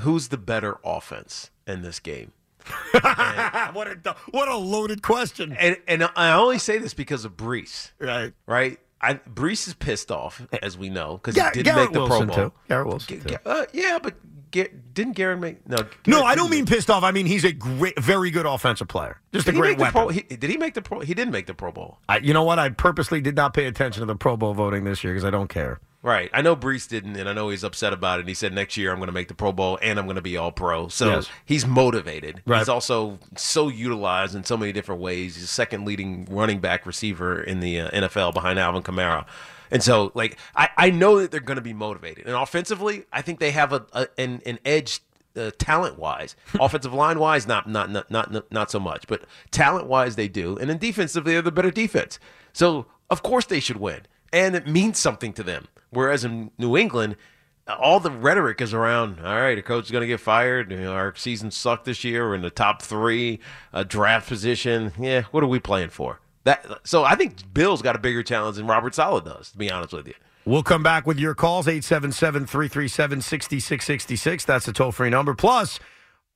S4: Who's the better offense in this game?
S2: what, a, what a loaded question.
S4: And and I only say this because of Breece,
S2: Right.
S4: right? I, Breece is pissed off, as we know, because he didn't
S2: Garrett
S4: make the
S2: Wilson,
S4: Pro Bowl.
S2: too. Garrett Wilson, too.
S4: Uh, yeah, but didn't Garrett make no?
S2: No, I don't mean
S4: make-
S2: pissed off. I mean he's a great, very good offensive player. Just a great weapon.
S4: pro? He, did he make the pro? He didn't make the Pro Bowl.
S2: I, you know what? I purposely did not pay attention to the Pro Bowl voting this year because I don't care.
S4: Right. I know Breece didn't, and I know he's upset about it. And He said next year I'm going to make the Pro Bowl and I'm going to be All Pro. So
S2: Yes.
S4: he's motivated.
S2: Right.
S4: He's also so utilized in so many different ways. He's the second leading running back receiver in the uh, NFL behind Alvin Kamara. And so, like, I, I know that they're going to be motivated. And offensively, I think they have a, a an, an edge uh, talent wise. Offensive line wise, not, not not not not so much, but talent wise, they do. And then defensively, they're the better defense. So of course they should win, and it means something to them. Whereas in New England, all the rhetoric is around. All right, a coach is going to get fired. You know, our season sucked this year. We're in the top three, a draft position. Yeah, what are we playing for? That so I think Bill's got a bigger challenge than Robert Saleh does. To be honest with you.
S2: We'll come back with your calls 877 337 6666. That's the toll free number. Plus,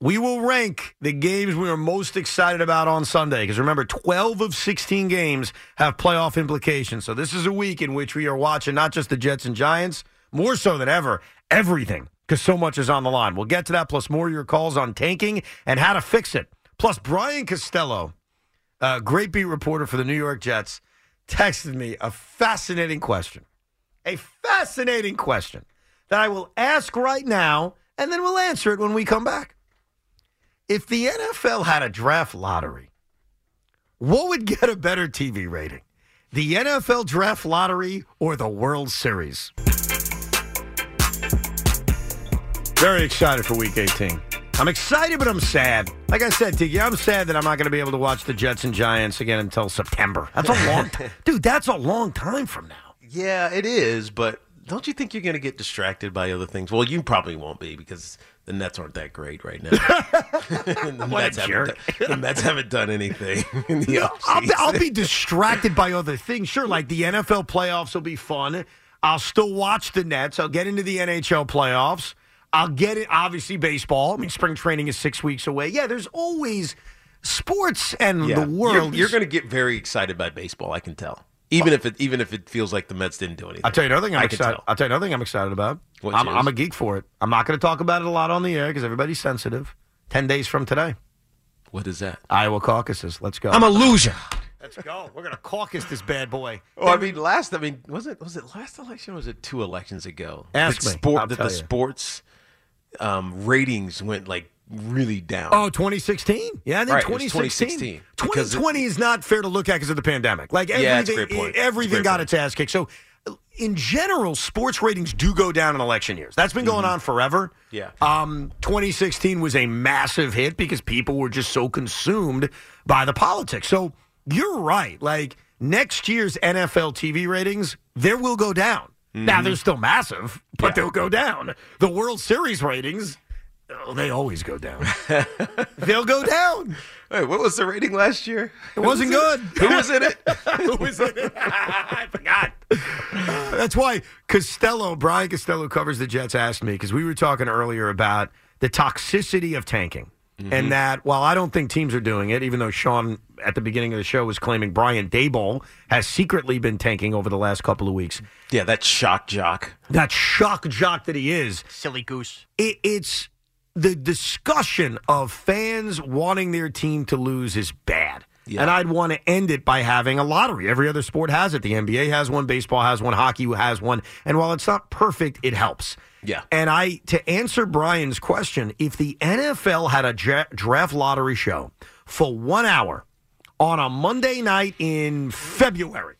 S2: we will rank the games we are most excited about on Sunday. Because remember, 12 of 16 games have playoff implications. So this is a week in which we are watching not just the Jets and Giants, more so than ever, everything. Because so much is on the line. We'll get to that, plus more of your calls on tanking and how to fix it. Plus, Brian Costello, a great beat reporter for the New York Jets, texted me a fascinating question a fascinating question that I will ask right now, and then we'll answer it when we come back. If the NFL had a draft lottery, what would get a better TV rating? The NFL draft lottery or the World Series? Very excited for week 18. I'm excited, but I'm sad. Like I said, Tiki, I'm sad that I'm not going to be able to watch the Jets and Giants again until September. That's a long time. Dude, that's a long time from now.
S4: Yeah, it is, but don't you think you're going to get distracted by other things? Well, you probably won't be because the Nets aren't that great right now. the, Mets done, the Mets haven't done anything in the
S2: I'll be. I'll be distracted by other things. Sure, like the NFL playoffs will be fun. I'll still watch the Nets. I'll get into the NHL playoffs. I'll get it. Obviously, baseball. I mean, spring training is six weeks away. Yeah, there's always sports and
S4: Yeah.
S2: the world.
S4: You're,
S2: is-
S4: going to get very excited by baseball. I can tell. Even if it even if it feels like the Mets didn't do anything.
S2: I'll tell you another thing I'm
S4: I
S2: excited.
S4: tell.
S2: I'll tell you another thing I'm excited about. I'm. I'm a geek for it. I'm not going to talk about it a lot on the air because everybody's sensitive. Ten days from today,
S4: What is that?
S2: Iowa caucuses. Let's go.
S6: I'm a loser.
S2: Let's go. We're going to caucus this bad boy.
S4: Well, I mean, last I mean, was it was it last election or was it two elections ago?
S2: Ask
S4: that
S2: me.
S4: Sport,
S2: I'll
S4: that
S2: tell
S4: the
S2: you.
S4: sports um, ratings went like really down.
S2: Oh, 2016? Yeah, I think
S4: Right, it was
S2: 2016.
S4: 2016, because
S2: 2020 is not fair to look at because of the pandemic. Like everything,
S4: Yeah, that's a great point.
S2: everything got its ass kicked. So, in general, sports ratings do go down in election years. That's been going on forever.
S4: Mm-hmm. Yeah.
S2: Um, 2016 was a massive hit because people were just so consumed by the politics. So you're right. Like next year's NFL TV ratings, there will go down. Now they're still massive, but
S4: Mm-hmm. Yeah.
S2: they'll go down. The World Series ratings, oh, they always go down. they'll go down.
S4: Wait, what was the rating last year?
S2: It wasn't good.
S4: Who was in it?
S2: Who was in it? I forgot. That's why Costello, Brian Costello, covers the Jets, asked me because we were talking earlier about the toxicity of tanking. And mm-hmm. that while I don't think teams are doing it, even though Sean at the beginning of the show was claiming Brian Daboll has secretly been tanking over the last couple of weeks,
S4: yeah, that shock jock.
S2: that shock jock that he is,
S6: Silly goose.
S2: it, it's the discussion of fans wanting their team to lose is bad.
S4: Yeah.
S2: And I'd want to end it by having a lottery. Every other sport has it. The NBA has one, baseball has one, hockey has one. And while it's not perfect, it helps.
S4: Yeah.
S2: And I, to answer Brian's question, if the NFL had a draft lottery show for one hour on a Monday night in February,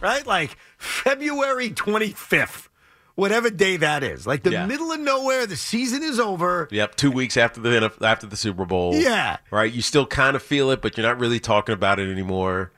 S2: right? Like February 25th, whatever day that is, like the
S4: Yeah.
S2: middle of nowhere, the season is over.
S4: Yep, two weeks after the after the Super Bowl.
S2: Yeah.
S4: right. You still kind of feel it, but you're not really talking about it anymore.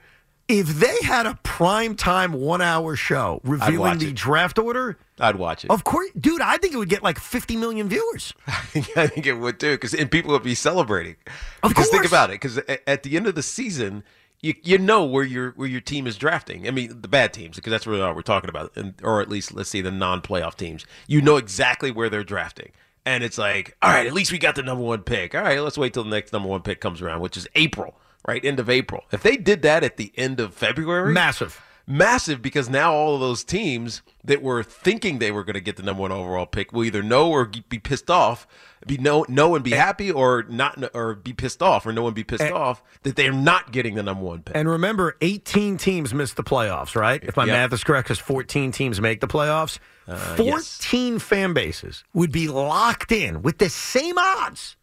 S2: If they had a prime time one hour show revealing the
S4: it.
S2: draft order,
S4: I'd watch it.
S2: of course, dude, I think it would get like 50 million viewers.
S4: I think it would too, because and people would be celebrating.
S2: Of
S4: because think about it, because at the end of the season, you you know where your where your team is drafting. I mean, the bad teams, because that's really all we're talking about, and, or at least let's say the non-playoff teams. You know exactly where they're drafting, and it's like, all right, at least we got the number one pick. All right, let's wait till the next number one pick comes around, which is April, right? End of April. If they did that at the end of February,
S2: Massive.
S4: Massive because now all of those teams that were thinking they were going to get the number one overall pick will either know or be pissed off, be know know and be happy, or not, or be pissed off, or know and be pissed off that they're not getting the number one pick.
S2: And remember, 18 teams missed the playoffs, right? If my
S4: Yep.
S2: math is correct, because 14 teams make the playoffs.
S4: Uh,
S2: 14 fan bases would be locked in with the same odds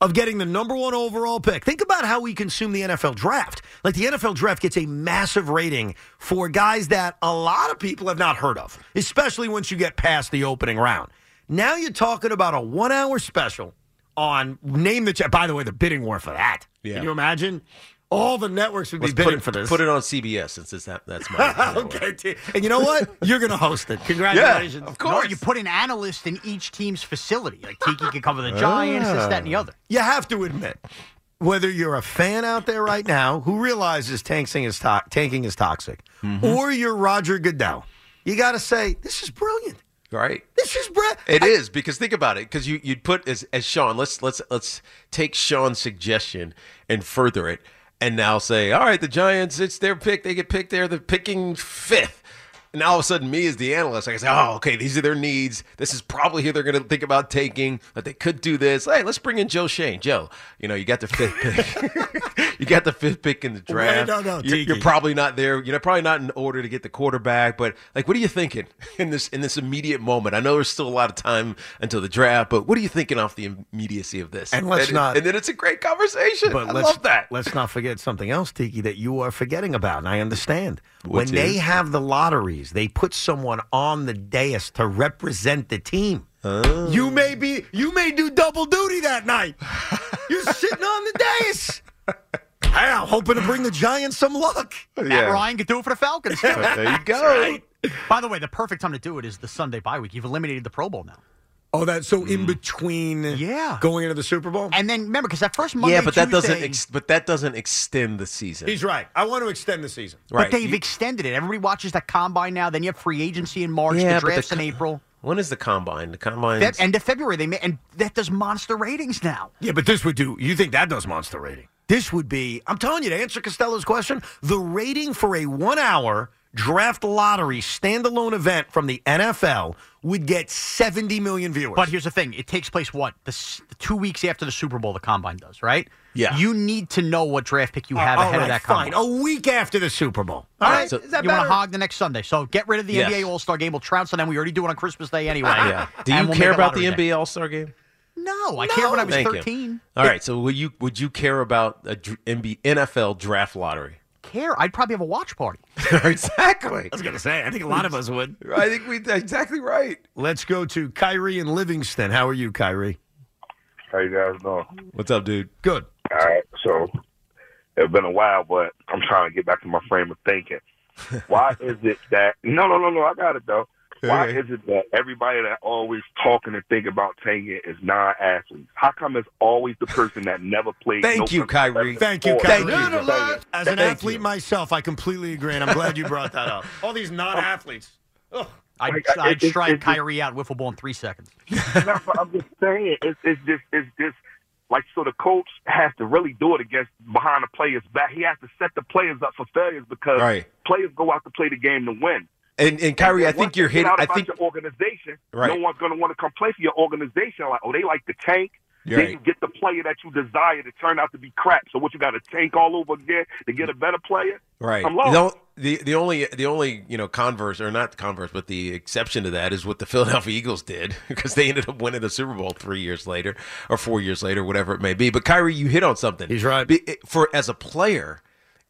S2: of getting the number one overall pick. Think about how we consume the NFL draft. Like the NFL draft gets a massive rating for guys that a lot of people have not heard of, especially once you get past the opening round. Now you're talking about a one hour special on name the. By the way, the bidding war for that.
S4: Yeah.
S2: Can you imagine? All the networks would be
S4: Let's
S2: bidding
S4: put, it-
S2: for this.
S4: Put it on CBS since it's that, that's my.
S2: okay, T- and you know what? You're going to host it. Congratulations.
S4: of
S6: No,
S4: course.
S6: you put an analyst in each team's facility. Like Tiki could cover the Giants, this, that, and the other.
S2: You have to admit, whether you're a fan out there right now who realizes tanking is, to- tanking is toxic,
S4: Mm-hmm.
S2: or you're Roger Goodell, you got to say, this is brilliant.
S4: right.
S2: This is brilliant.
S4: It is because think about it because you you'd put as as Sean let's let's let's take Sean's suggestion and further it and now say all right the Giants it's their pick. They get picked. There they're picking fifth and now all of a sudden me as the analyst I can say oh okay these are their needs. This is probably who they're going to think about taking that they could do this. Hey let's bring in Joe Schoen. Joe you know you got the fifth pick. You got the fifth pick in the draft
S2: no, no,
S4: you're, you're probably not there. You're probably not in order to get the quarterback but like what are you thinking in this in this immediate moment? I know there's still a lot of time until the draft but what are you thinking off the immediacy of this?
S2: And let's
S4: and,
S2: not-
S4: and then it's a great conversation.
S2: But
S4: I
S2: let's,
S4: love that.
S2: Let's not forget something else, Tiki, that you are forgetting about, and I understand.
S4: Which
S2: when they have the lotteries, they put someone on the dais to represent the team.
S4: Oh.
S2: You may be, you may do double duty that night. You're sitting on the dais. I'm hoping to bring the Giants some luck.
S6: Matt Ryan could do it for the Falcons.
S4: there you go
S6: By the way, the perfect time to do it is the Sunday bye week. You've eliminated the Pro Bowl now.
S2: Oh, that's so in mm-hmm. between.
S6: Yeah.
S2: going into the Super Bowl.
S6: And then remember, because that first Monday,
S4: yeah but that doesn't ex- but that doesn't extend the season
S2: He's right. I want to extend the season.
S6: but they've
S4: You-
S6: extended it. Everybody watches that combine now. Then you have free agency in March,
S4: Yeah,
S6: the
S4: but the
S6: in April.
S4: when is the combine the combine
S6: Feb- end of February, they may, and that does monster ratings now.
S2: Yeah, but this would do. You think that does monster rating? This would be. I'm telling you to answer Costello's question. The rating for a one-hour draft lottery standalone event from the NFL would get 70 million viewers.
S6: But here's the thing: it takes place what the, s- two weeks after the Super Bowl. The combine does, right?
S4: Yeah.
S6: You need to know what draft pick you have uh,
S2: All
S6: ahead
S2: right,
S6: of that
S2: fine.
S6: combine.
S2: A week after the Super Bowl. All right,
S4: so-
S2: is that
S6: you want
S2: better?
S6: to hog the next Sunday, so get rid of the
S4: Yes.
S6: NBA All Star Game. We'll trounce on them. We already do it on Christmas Day anyway.
S4: yeah do
S6: And
S4: you
S6: we'll
S4: care
S6: a
S4: about the
S6: lottery day.
S4: NBA All Star game
S6: No, I cared when I was
S4: Thank you.
S6: 13.
S4: all right so would you would you care about a dr- NBA, NFL draft lottery
S6: Care? I'd probably have a watch party.
S4: exactly
S2: I was going to say. I think a lot of us would.
S4: I think we exactly right
S2: Let's go to Kyrie and Livingston. How are you, Kyrie?
S7: How you guys doing?
S4: what's up dude
S2: Good.
S7: All right, so it's been a while, but I'm trying to get back to my frame of thinking. Why is it that? No, no, no, no. I got it though. Why is it that everybody that always talking and think about tanking is non-athletes? How come it's always the person that never played?
S4: Thank
S7: no
S4: you, Kyrie.
S2: Thank you. Kyrie.
S4: Thank you.
S2: As an
S4: Thank
S2: athlete
S4: you.
S2: myself, I completely agree, and I'm glad you brought that up. All these non-athletes. Oh. Ugh.
S6: I'd,
S7: Like,
S6: I'd
S7: it- it-
S6: strike
S7: it-
S6: Kyrie out wiffle ball in three seconds.
S7: I'm just saying, it's, it's just, it's just like so. The coach has to really do it against behind the players' back. He has to set the players up for failures because
S4: Right.
S7: players go out to play the game to win.
S4: And and Kyrie I think you're
S7: you get
S4: hitting I think
S7: your organization.
S4: Right.
S7: No one's going to want to come play for your organization. Like, oh, they like the tank.
S4: You're
S7: then
S4: right.
S7: you get the player that you desire to turn out to be crap. So what you got to tank all over again to get a better player?
S4: Right.
S7: I'm lost.
S4: The, the the only the only you know converse or not converse, but the exception to that is what the Philadelphia Eagles did because they ended up winning the Super Bowl three years later or four years later, whatever it may be. But Kyrie, you hit on something.
S2: He's right.
S4: For as a player,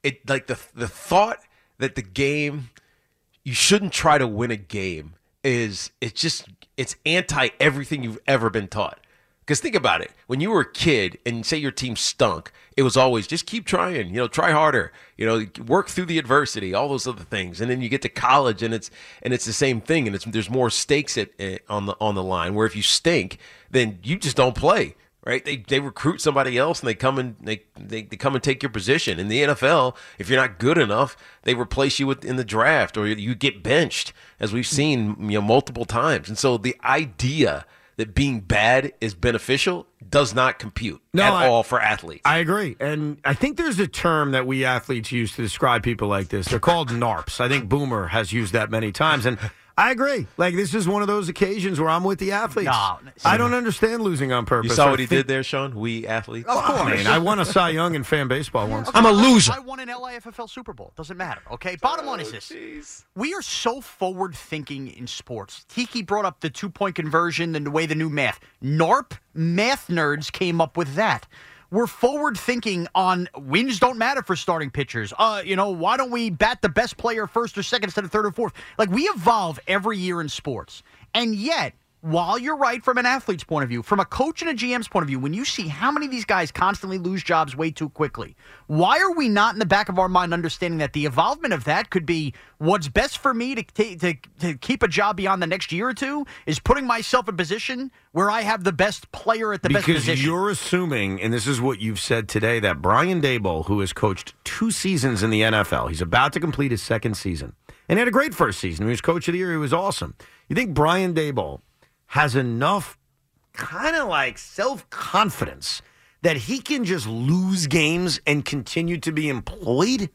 S4: it like the the thought that the game you shouldn't try to win a game is it's just it's anti everything you've ever been taught. Because think about it, when you were a kid and say your team stunk, it was always just keep trying, you know, try harder, you know, work through the adversity, all those other things, and then you get to college and it's and it's the same thing, and it's there's more stakes at, eh, on the on the line. Where if you stink, then you just don't play right? They they recruit somebody else and they come and they, they they come and take your position. In the NFL, if you're not good enough, they replace you with, in the draft or you get benched, as we've seen you know multiple times. And so the idea that being bad is beneficial does not compute
S2: No,
S4: at
S2: I-
S4: all for athletes.
S2: I agree. And I think there's a term that we athletes use to describe people like this. They're called NARPs. I think Boomer has used that many times. And I agree. Like, this is one of those occasions where I'm with the athletes.
S6: No,
S2: I don't understand losing on purpose.
S4: you saw what he did there, Sean? We athletes.
S6: Of course.
S2: I mean, I won a Cy Young in fan baseball once.
S6: I'm a loser. I won an LAFFL Super Bowl. Doesn't matter. Okay. Bottom line is oh, this: we are so forward thinking in sports. Tiki brought up the two point conversion and the way the new math. NARP math nerds came up with that. We're forward thinking on wins don't matter for starting pitchers. Uh, you know, why don't we bat the best player first or second instead of third or fourth? Like we evolve every year in sports, and yet while you're right from an athlete's point of view, from a coach and a GM's point of view, when you see how many of these guys constantly lose jobs way too quickly, why are we not in the back of our mind understanding that the evolvement of that could be what's best for me to, ta- to, to keep a job beyond the next year or two is putting myself in a position where I have the best player at the best position?
S2: because
S6: position.
S2: you're assuming, and this is what you've said today, that Brian Daboll, who has coached two seasons in the NFL, he's about to complete his second season, and he had a great first season. He was coach of the year. He was awesome. You think Brian Daboll has enough kind of like self confidence that he can just lose games and continue to be employed?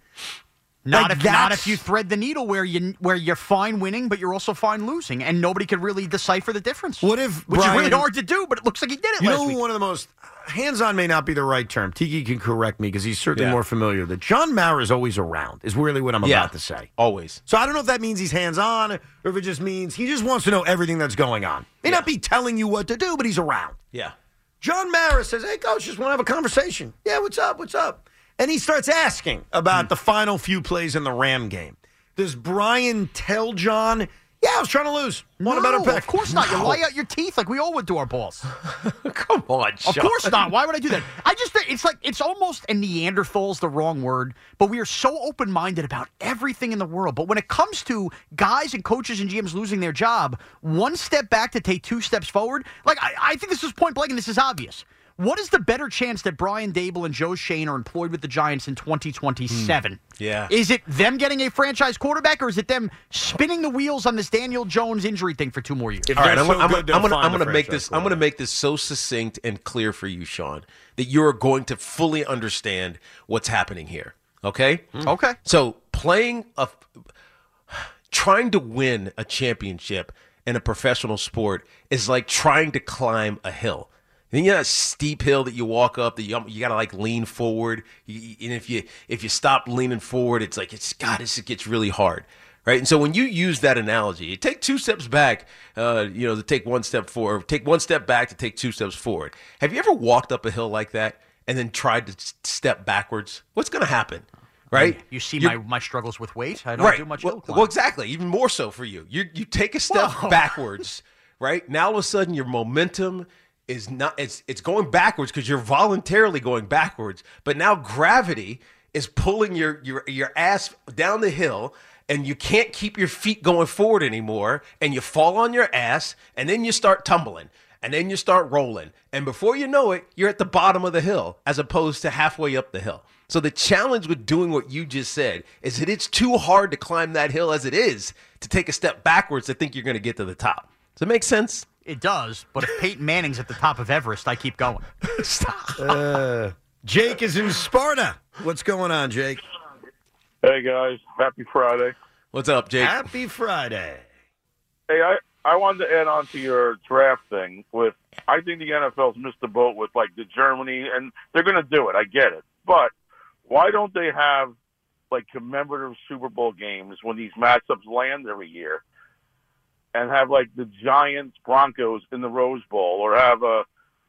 S6: Not
S2: Like,
S6: if not if you thread the needle where you where you're fine winning, but you're also fine losing, and nobody could really decipher the difference.
S2: What if
S6: which is really hard to do, but it looks like he did it
S2: You
S6: last
S2: know,
S6: week.
S2: one of the most hands on may not be the right term. Tiki can correct me because he's certainly
S4: Yeah.
S2: more familiar. That John Mara is always around, is really what I'm
S4: Yeah.
S2: about to say.
S4: Always.
S2: So I don't know if that means he's hands on or if it just means he just wants to know everything that's going on. May not be telling you what to do, but he's around.
S4: Yeah.
S2: John Mara says, Hey, coach, just want to have a conversation. Yeah, what's up? What's up? And he starts asking about hmm. the final few plays in the Ram game. Does Brian tell John, Yeah, I was trying to lose. Want a better pick?
S6: Of course not. You lie out your teeth like we all would do our balls.
S4: Come on,
S6: Of course not. Why would I do that? I just think it's like it's almost a Neanderthal's the wrong word, but we are so open minded about everything in the world. But when it comes to guys and coaches and GMs losing their job, one step back to take two steps forward, like I, I think this is point blank and this is obvious. What is the better chance that Brian Daboll and Joe Schoen are employed with the Giants in 2027? Hmm.
S4: Yeah.
S6: Is it them getting a franchise quarterback or is it them spinning the wheels on this Daniel Jones injury thing for two more years?
S2: If
S4: All right,
S2: they're
S4: I'm,
S2: so
S4: gonna- I'm,
S2: good,
S4: I'm gonna, I'm gonna make this. I'm gonna make this so succinct and clear for you, Sean, that you're going to fully understand what's happening here. Okay. Hmm.
S6: Okay.
S4: So playing a, trying to win a championship in a professional sport is like trying to climb a hill. And you know that steep hill that you walk up that you, you gotta like lean forward. You, and if you if you stop leaning forward, it's like it's God, this it gets really hard, right? And so when you use that analogy, you take two steps back, uh, you know, to take one step forward, take one step back to take two steps forward. Have you ever walked up a hill like that and then tried to step backwards? What's gonna happen, right?
S6: You see
S4: You're-
S6: my, my struggles with weight. I don't
S4: right.
S6: do much
S4: well, well, exactly. Even more so for you. You you take a step
S6: Whoa.
S4: backwards, right? Now all of a sudden your momentum is not it's it's going backwards because you're voluntarily going backwards, but now gravity is pulling your your your ass down the hill and you can't keep your feet going forward anymore and you fall on your ass and then you start tumbling and then you start rolling. And before you know it you're at the bottom of the hill as opposed to halfway up the hill. So the challenge with doing what you just said is that it's too hard to climb that hill as it is to take a step backwards to think you're going to get to the top. Does it make sense
S6: It does, but if Peyton Manning's at the top of Everest, I keep going.
S2: Uh, Jake is in Sparta. What's going on, Jake?
S8: Hey guys, happy Friday.
S4: what's up jake
S2: Happy Friday.
S8: Hey, I I wanted to add on to your draft thing with I think the NFL's missed the boat with like the Germany and they're going to do it. I get it. But why don't they have like commemorative Super Bowl games when these matchups land every year? And have like the Giants Broncos in the Rose Bowl or have a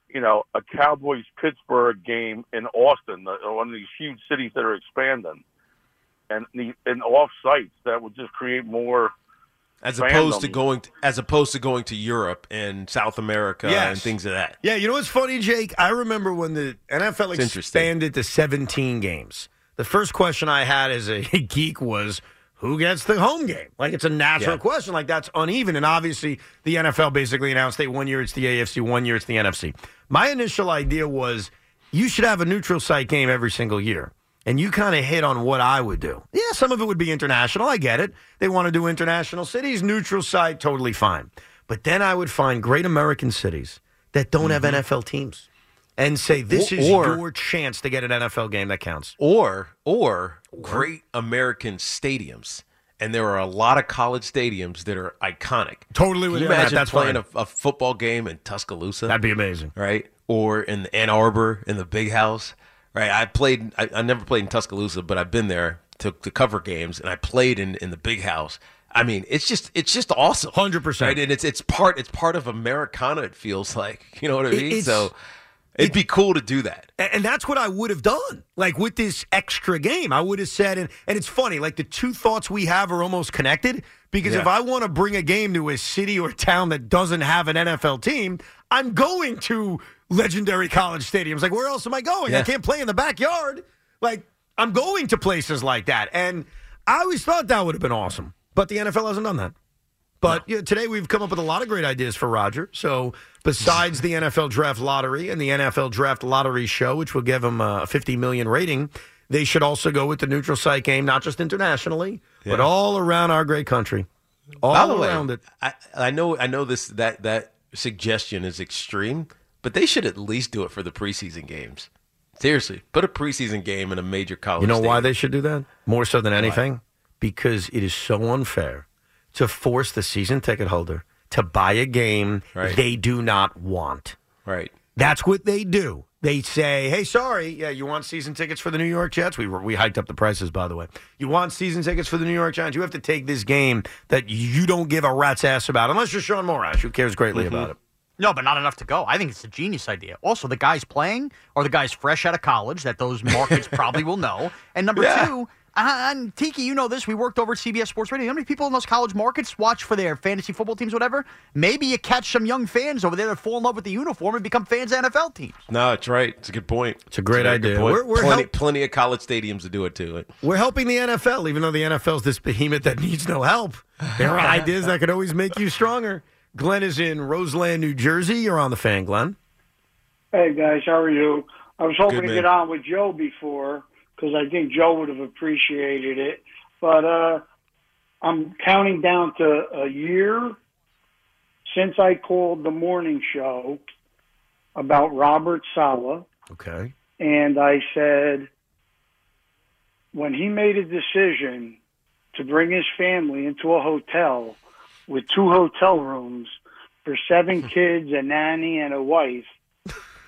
S8: you know, a Cowboys Pittsburgh game in Austin, the- one of these huge cities that are expanding. And the and off sites that would just create more
S4: as opposed to going to, as opposed to going to Europe and South America
S2: Yes.
S4: and things of that.
S2: Yeah, you know what's funny, Jake? I remember when the NFL
S4: It's interesting.
S2: expanded to 17 games. The first question I had as a geek was, who gets the home game? Like, it's a natural
S4: Yeah.
S2: question. Like, that's uneven. And obviously, the NFL basically announced that one year it's the AFC, one year it's the NFC. My initial idea was you should have a neutral site game every single year. And you kind of hit on what I would do. Yeah, some of it would be international. I get it. They want to do international cities, neutral site, totally fine. But then I would find great American cities that don't have mm-hmm. NFL teams and say, this is
S4: or-
S2: your chance to get an NFL game that counts.
S4: or or great American stadiums. And there are a lot of college stadiums that are iconic.
S2: Totally
S4: Can
S2: with
S4: you
S2: you that.
S4: imagine
S2: That's
S4: playing
S2: fine.
S4: a, a football game in Tuscaloosa?
S2: That'd be amazing.
S4: right? Or in Ann Arbor in the big house, right? I played. I, I never played in Tuscaloosa, but I've been there to, to cover games, and I played in, in the big house. I mean, it's just it's just awesome,
S2: 100%.
S4: right? And it's it's part it's part of Americana. It feels like you know what I mean. so it'd be cool to do that.
S2: And that's what I would have done. Like with this extra game, I would have said, and, and it's funny, like the two thoughts we have are almost connected because if I want to bring a game to a city or town that doesn't have an NFL team, I'm going to legendary college stadiums. Like, where else am I going? I can't play in the backyard. Like, I'm going to places like that. And I always thought that would have been awesome, but the NFL hasn't done that. But yeah, today we've come up with a lot of great ideas for Roger. So besides the NFL Draft Lottery and the NFL Draft Lottery Show, which will give him a 50 million rating, they should also go with the neutral site game, not just internationally, but all around our great country, all
S4: By the way,
S2: around it.
S4: I, I know I know this that that suggestion is extreme, but they should at least do it for the preseason games. Seriously, put a preseason game in a major college.
S2: You know why they should do that? More so than anything, because it is so unfair to force the season ticket holder to buy a game
S4: Right.
S2: they do not want.
S4: right?
S2: That's what they do. They say, "Hey, sorry, yeah, you want season tickets for the New York Jets? We we hiked up the prices, by the way. You want season tickets for the New York Giants? You have to take this game that you don't give a rat's ass about, unless you're Sean Morash, who cares greatly mm-hmm. about it.
S6: No, but not enough to go. I think it's a genius idea. Also, the guys playing are the guys fresh out of college that those markets probably will know. And number
S4: Yeah.
S6: two, Uh-huh, and Tiki, you know this. We worked over at CBS Sports Radio. How many people in those college markets watch for their fantasy football teams, whatever? Maybe you catch some young fans over there that fall in love with the uniform and become fans of NFL teams.
S4: No, it's right. It's a good point. It's
S2: a great
S4: very good
S2: idea. We're- we're
S4: plenty,
S2: help-
S4: plenty of college stadiums to do it too.
S2: We're helping the NFL, even though the NFL is this behemoth that needs no help. There are ideas that could always make you stronger. Glenn is in Roseland, New Jersey. You're on the fan, Glenn.
S9: Hey guys, how are you? I was hoping
S4: Good,
S9: to
S4: man.
S9: get on with Joe before because I think Joe would have appreciated it. But uh, I'm counting down to a year since I called the morning show about Robert Saleh,
S2: Okay.
S9: and I said when he made a decision to bring his family into a hotel with two hotel rooms for seven kids, a nanny, and a wife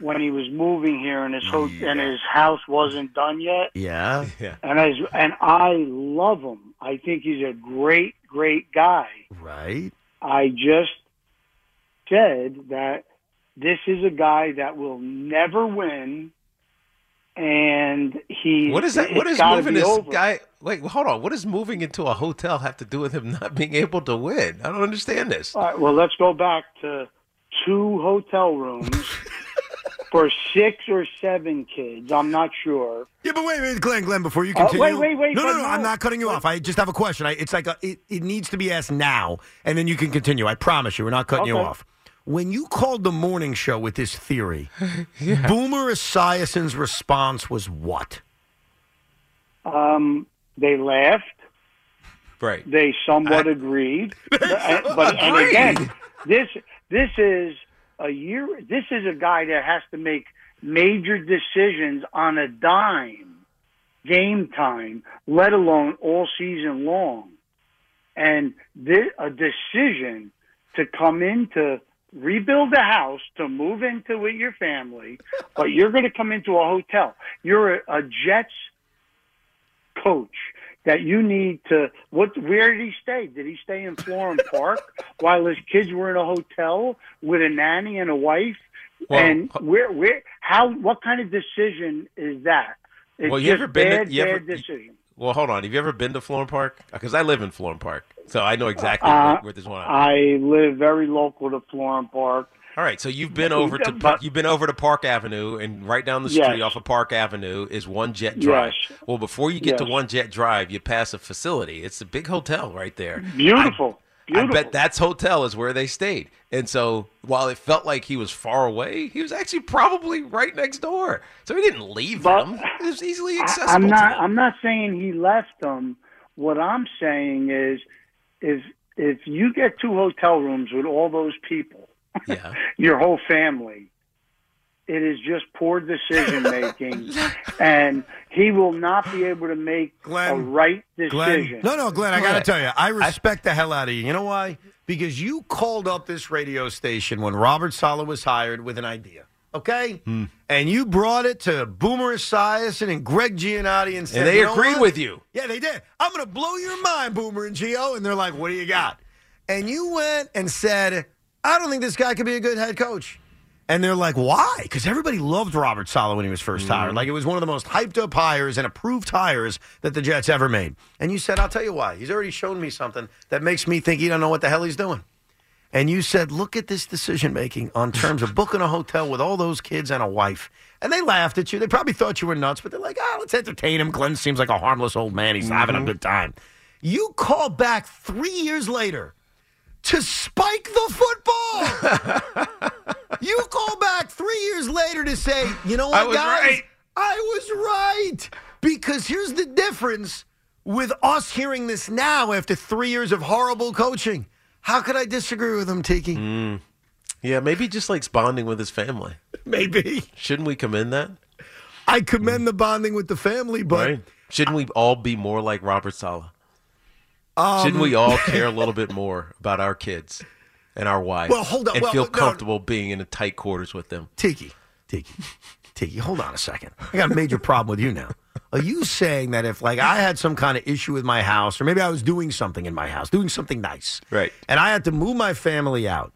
S9: when he was moving here and his ho- and his house wasn't done yet.
S2: Yeah.
S9: And as and I love him. I think he's a great, great guy.
S2: Right.
S9: I just said that this is a guy that will never win, and he.
S4: What is that? What
S9: it's
S4: is
S9: gotta
S4: moving this
S9: over.
S4: guy? Wait, hold on. What does moving into a hotel have to do with him not being able to win? I don't understand this.
S9: All right, well, let's go back to two hotel rooms for six or seven kids. I'm not sure.
S2: Yeah, but wait, wait, Glenn, Glenn, before you
S9: Uh,
S2: continue.
S9: wait, wait, wait,
S2: No, no,
S9: but
S2: no, I'm not cutting you off. I just have a question. I, it's like a, it, it needs to be asked now, and then you can continue. I promise you, we're not cutting you off. When you called the morning show with this theory, Boomer Esiason's response was what?
S9: Um, they laughed.
S4: Right.
S9: They somewhat agreed. but, but and again, this this is a year. This is a guy that has to make major decisions on a dime, game time, let alone all season long. And this, a decision to come in to rebuild a house, to move into with your family, but you're going to come into a hotel. You're a, a Jets coach that you need to what where did he stay did he stay in Florham Park while his kids were in a hotel with a nanny and a wife
S4: Well,
S9: and where where how what kind of decision is that it's
S4: Well, you ever been to-
S9: bad,
S4: you ever-
S9: decision
S4: Well, hold on. Have you ever been to Florham Park? Because I live in Florham Park, so I know exactly
S9: Uh,
S4: where, where this one.
S9: I live very local to Florham Park
S4: All right, so you've been over to
S9: But-
S4: you've been over to Park Avenue, and right down the
S9: Yes.
S4: street off of Park Avenue is One Jet Drive.
S9: Yes.
S4: Well, before you get to One Jet Drive, you pass a facility. It's a big hotel right there.
S9: beautiful
S4: I
S9: beautiful
S4: bet that's hotel is where they stayed. And so while it felt like he was far away, he was actually probably right next door. So he didn't leave
S9: But-
S4: them. It was easily
S9: I-
S4: accessible.
S9: I'm
S4: to
S9: not. I'm not saying he left them. What I'm saying is, is if you get two hotel rooms with all those people,
S4: Yeah.
S9: your whole family, it is just poor decision making, and he will not be able to make a
S2: Glenn,
S9: right
S2: Glenn,
S9: decision.
S2: no, no, Glenn, I got to tell you, I respect the hell out of you. You know why? Because you called up this radio station when Robert Saleh was hired with an idea, okay?
S4: Hmm.
S2: And you brought it to Boomer Esiason and Greg Giannotti and said,
S4: And they
S2: "You know
S4: agree
S2: what?
S4: with you.
S2: Yeah, they did. I'm going to blow your mind, Boomer and Gio. And they're like, what do you got? And you went and said, I don't think this guy could be a good head coach. And they're like, why? Because everybody loved Robert Saleh when he was 1st hired. Like it was one of the most hyped up hires and approved hires that the Jets ever made. And you said, I'll tell you why. He's already shown me something that makes me think he don't know what the hell he's doing. And you said, look at this decision making on terms of booking a hotel with all those kids and a wife. And they laughed at you. They probably thought you were nuts, but they're like, ah, let's entertain him. Glenn seems like a harmless old man. He's having a good time. You call back three years later to spike the football. you call back three years later to say, you know what,
S4: I was
S2: guys?
S4: right.
S2: I was right. Because here's the difference with us hearing this now after three years of horrible coaching. How could I disagree with him, Tiki?
S4: Mm. Yeah, maybe he just likes bonding with his family.
S2: Maybe.
S4: Shouldn't we commend that?
S2: I commend the bonding with the family, but
S4: right? Shouldn't we all be more like Robert Saleh?
S2: Um,
S4: Shouldn't we all care a little bit more about our kids and our wives?
S2: Well, hold on.
S4: And
S2: Well,
S4: feel
S2: no.
S4: comfortable being in a tight quarters with them.
S2: Tiki, Tiki, Tiki, hold on a second. I got a major problem with you now. Are you saying that if, like, I had some kind of issue with my house, or maybe I was doing something in my house, doing something nice,
S4: Right.
S2: and I had to move my family out,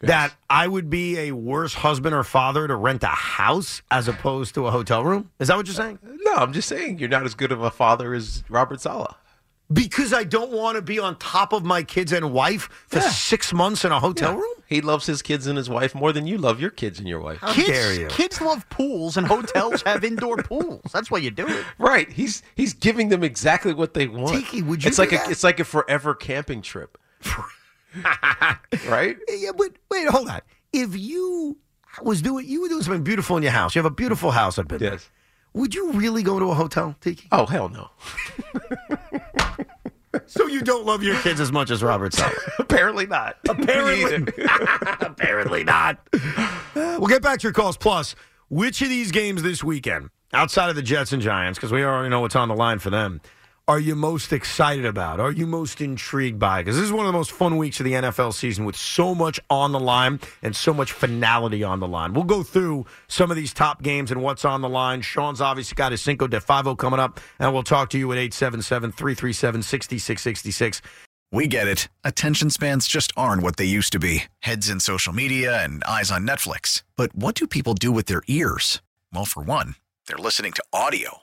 S2: that I would be a worse husband or father to rent a house as opposed to a hotel room? Is that what you're saying?
S4: No, I'm just saying you're not as good of a father as Robert Saleh.
S2: Because I don't want to be on top of my kids and wife for six months in a hotel room?
S4: He loves his kids and his wife more than you love your kids and your wife.
S2: How
S6: Kids,
S2: dare you?
S6: kids love pools, and hotels have indoor pools. That's why you do it.
S4: Right. He's he's giving them exactly what they want.
S2: Tiki, would you
S4: It's
S2: do
S4: like
S2: that?
S4: a it's like a forever camping trip. right?
S2: Yeah, but wait, hold on. If you was doing, you were doing something beautiful in your house. You have a beautiful house. I've been. there.
S4: Yes.
S2: Would you really go to a hotel, Tiki?
S4: Oh hell no.
S2: So you don't love your kids as much as Robert Saleh?
S4: Apparently not.
S2: Apparently, apparently not. We'll get back to your calls. Plus, which of these games this weekend, outside of the Jets and Giants, because we already know what's on the line for them, are you most excited about? Are you most intrigued by? Because this is one of the most fun weeks of the NFL season with so much on the line and so much finality on the line. We'll go through some of these top games and what's on the line. Sean's obviously got his Cinco de Favo coming up, and we'll talk to you at 877 337 6666.
S5: We get it. Attention spans just aren't what they used to be heads in social media and eyes on Netflix. But what do people do with their ears? Well, for one, they're listening to audio.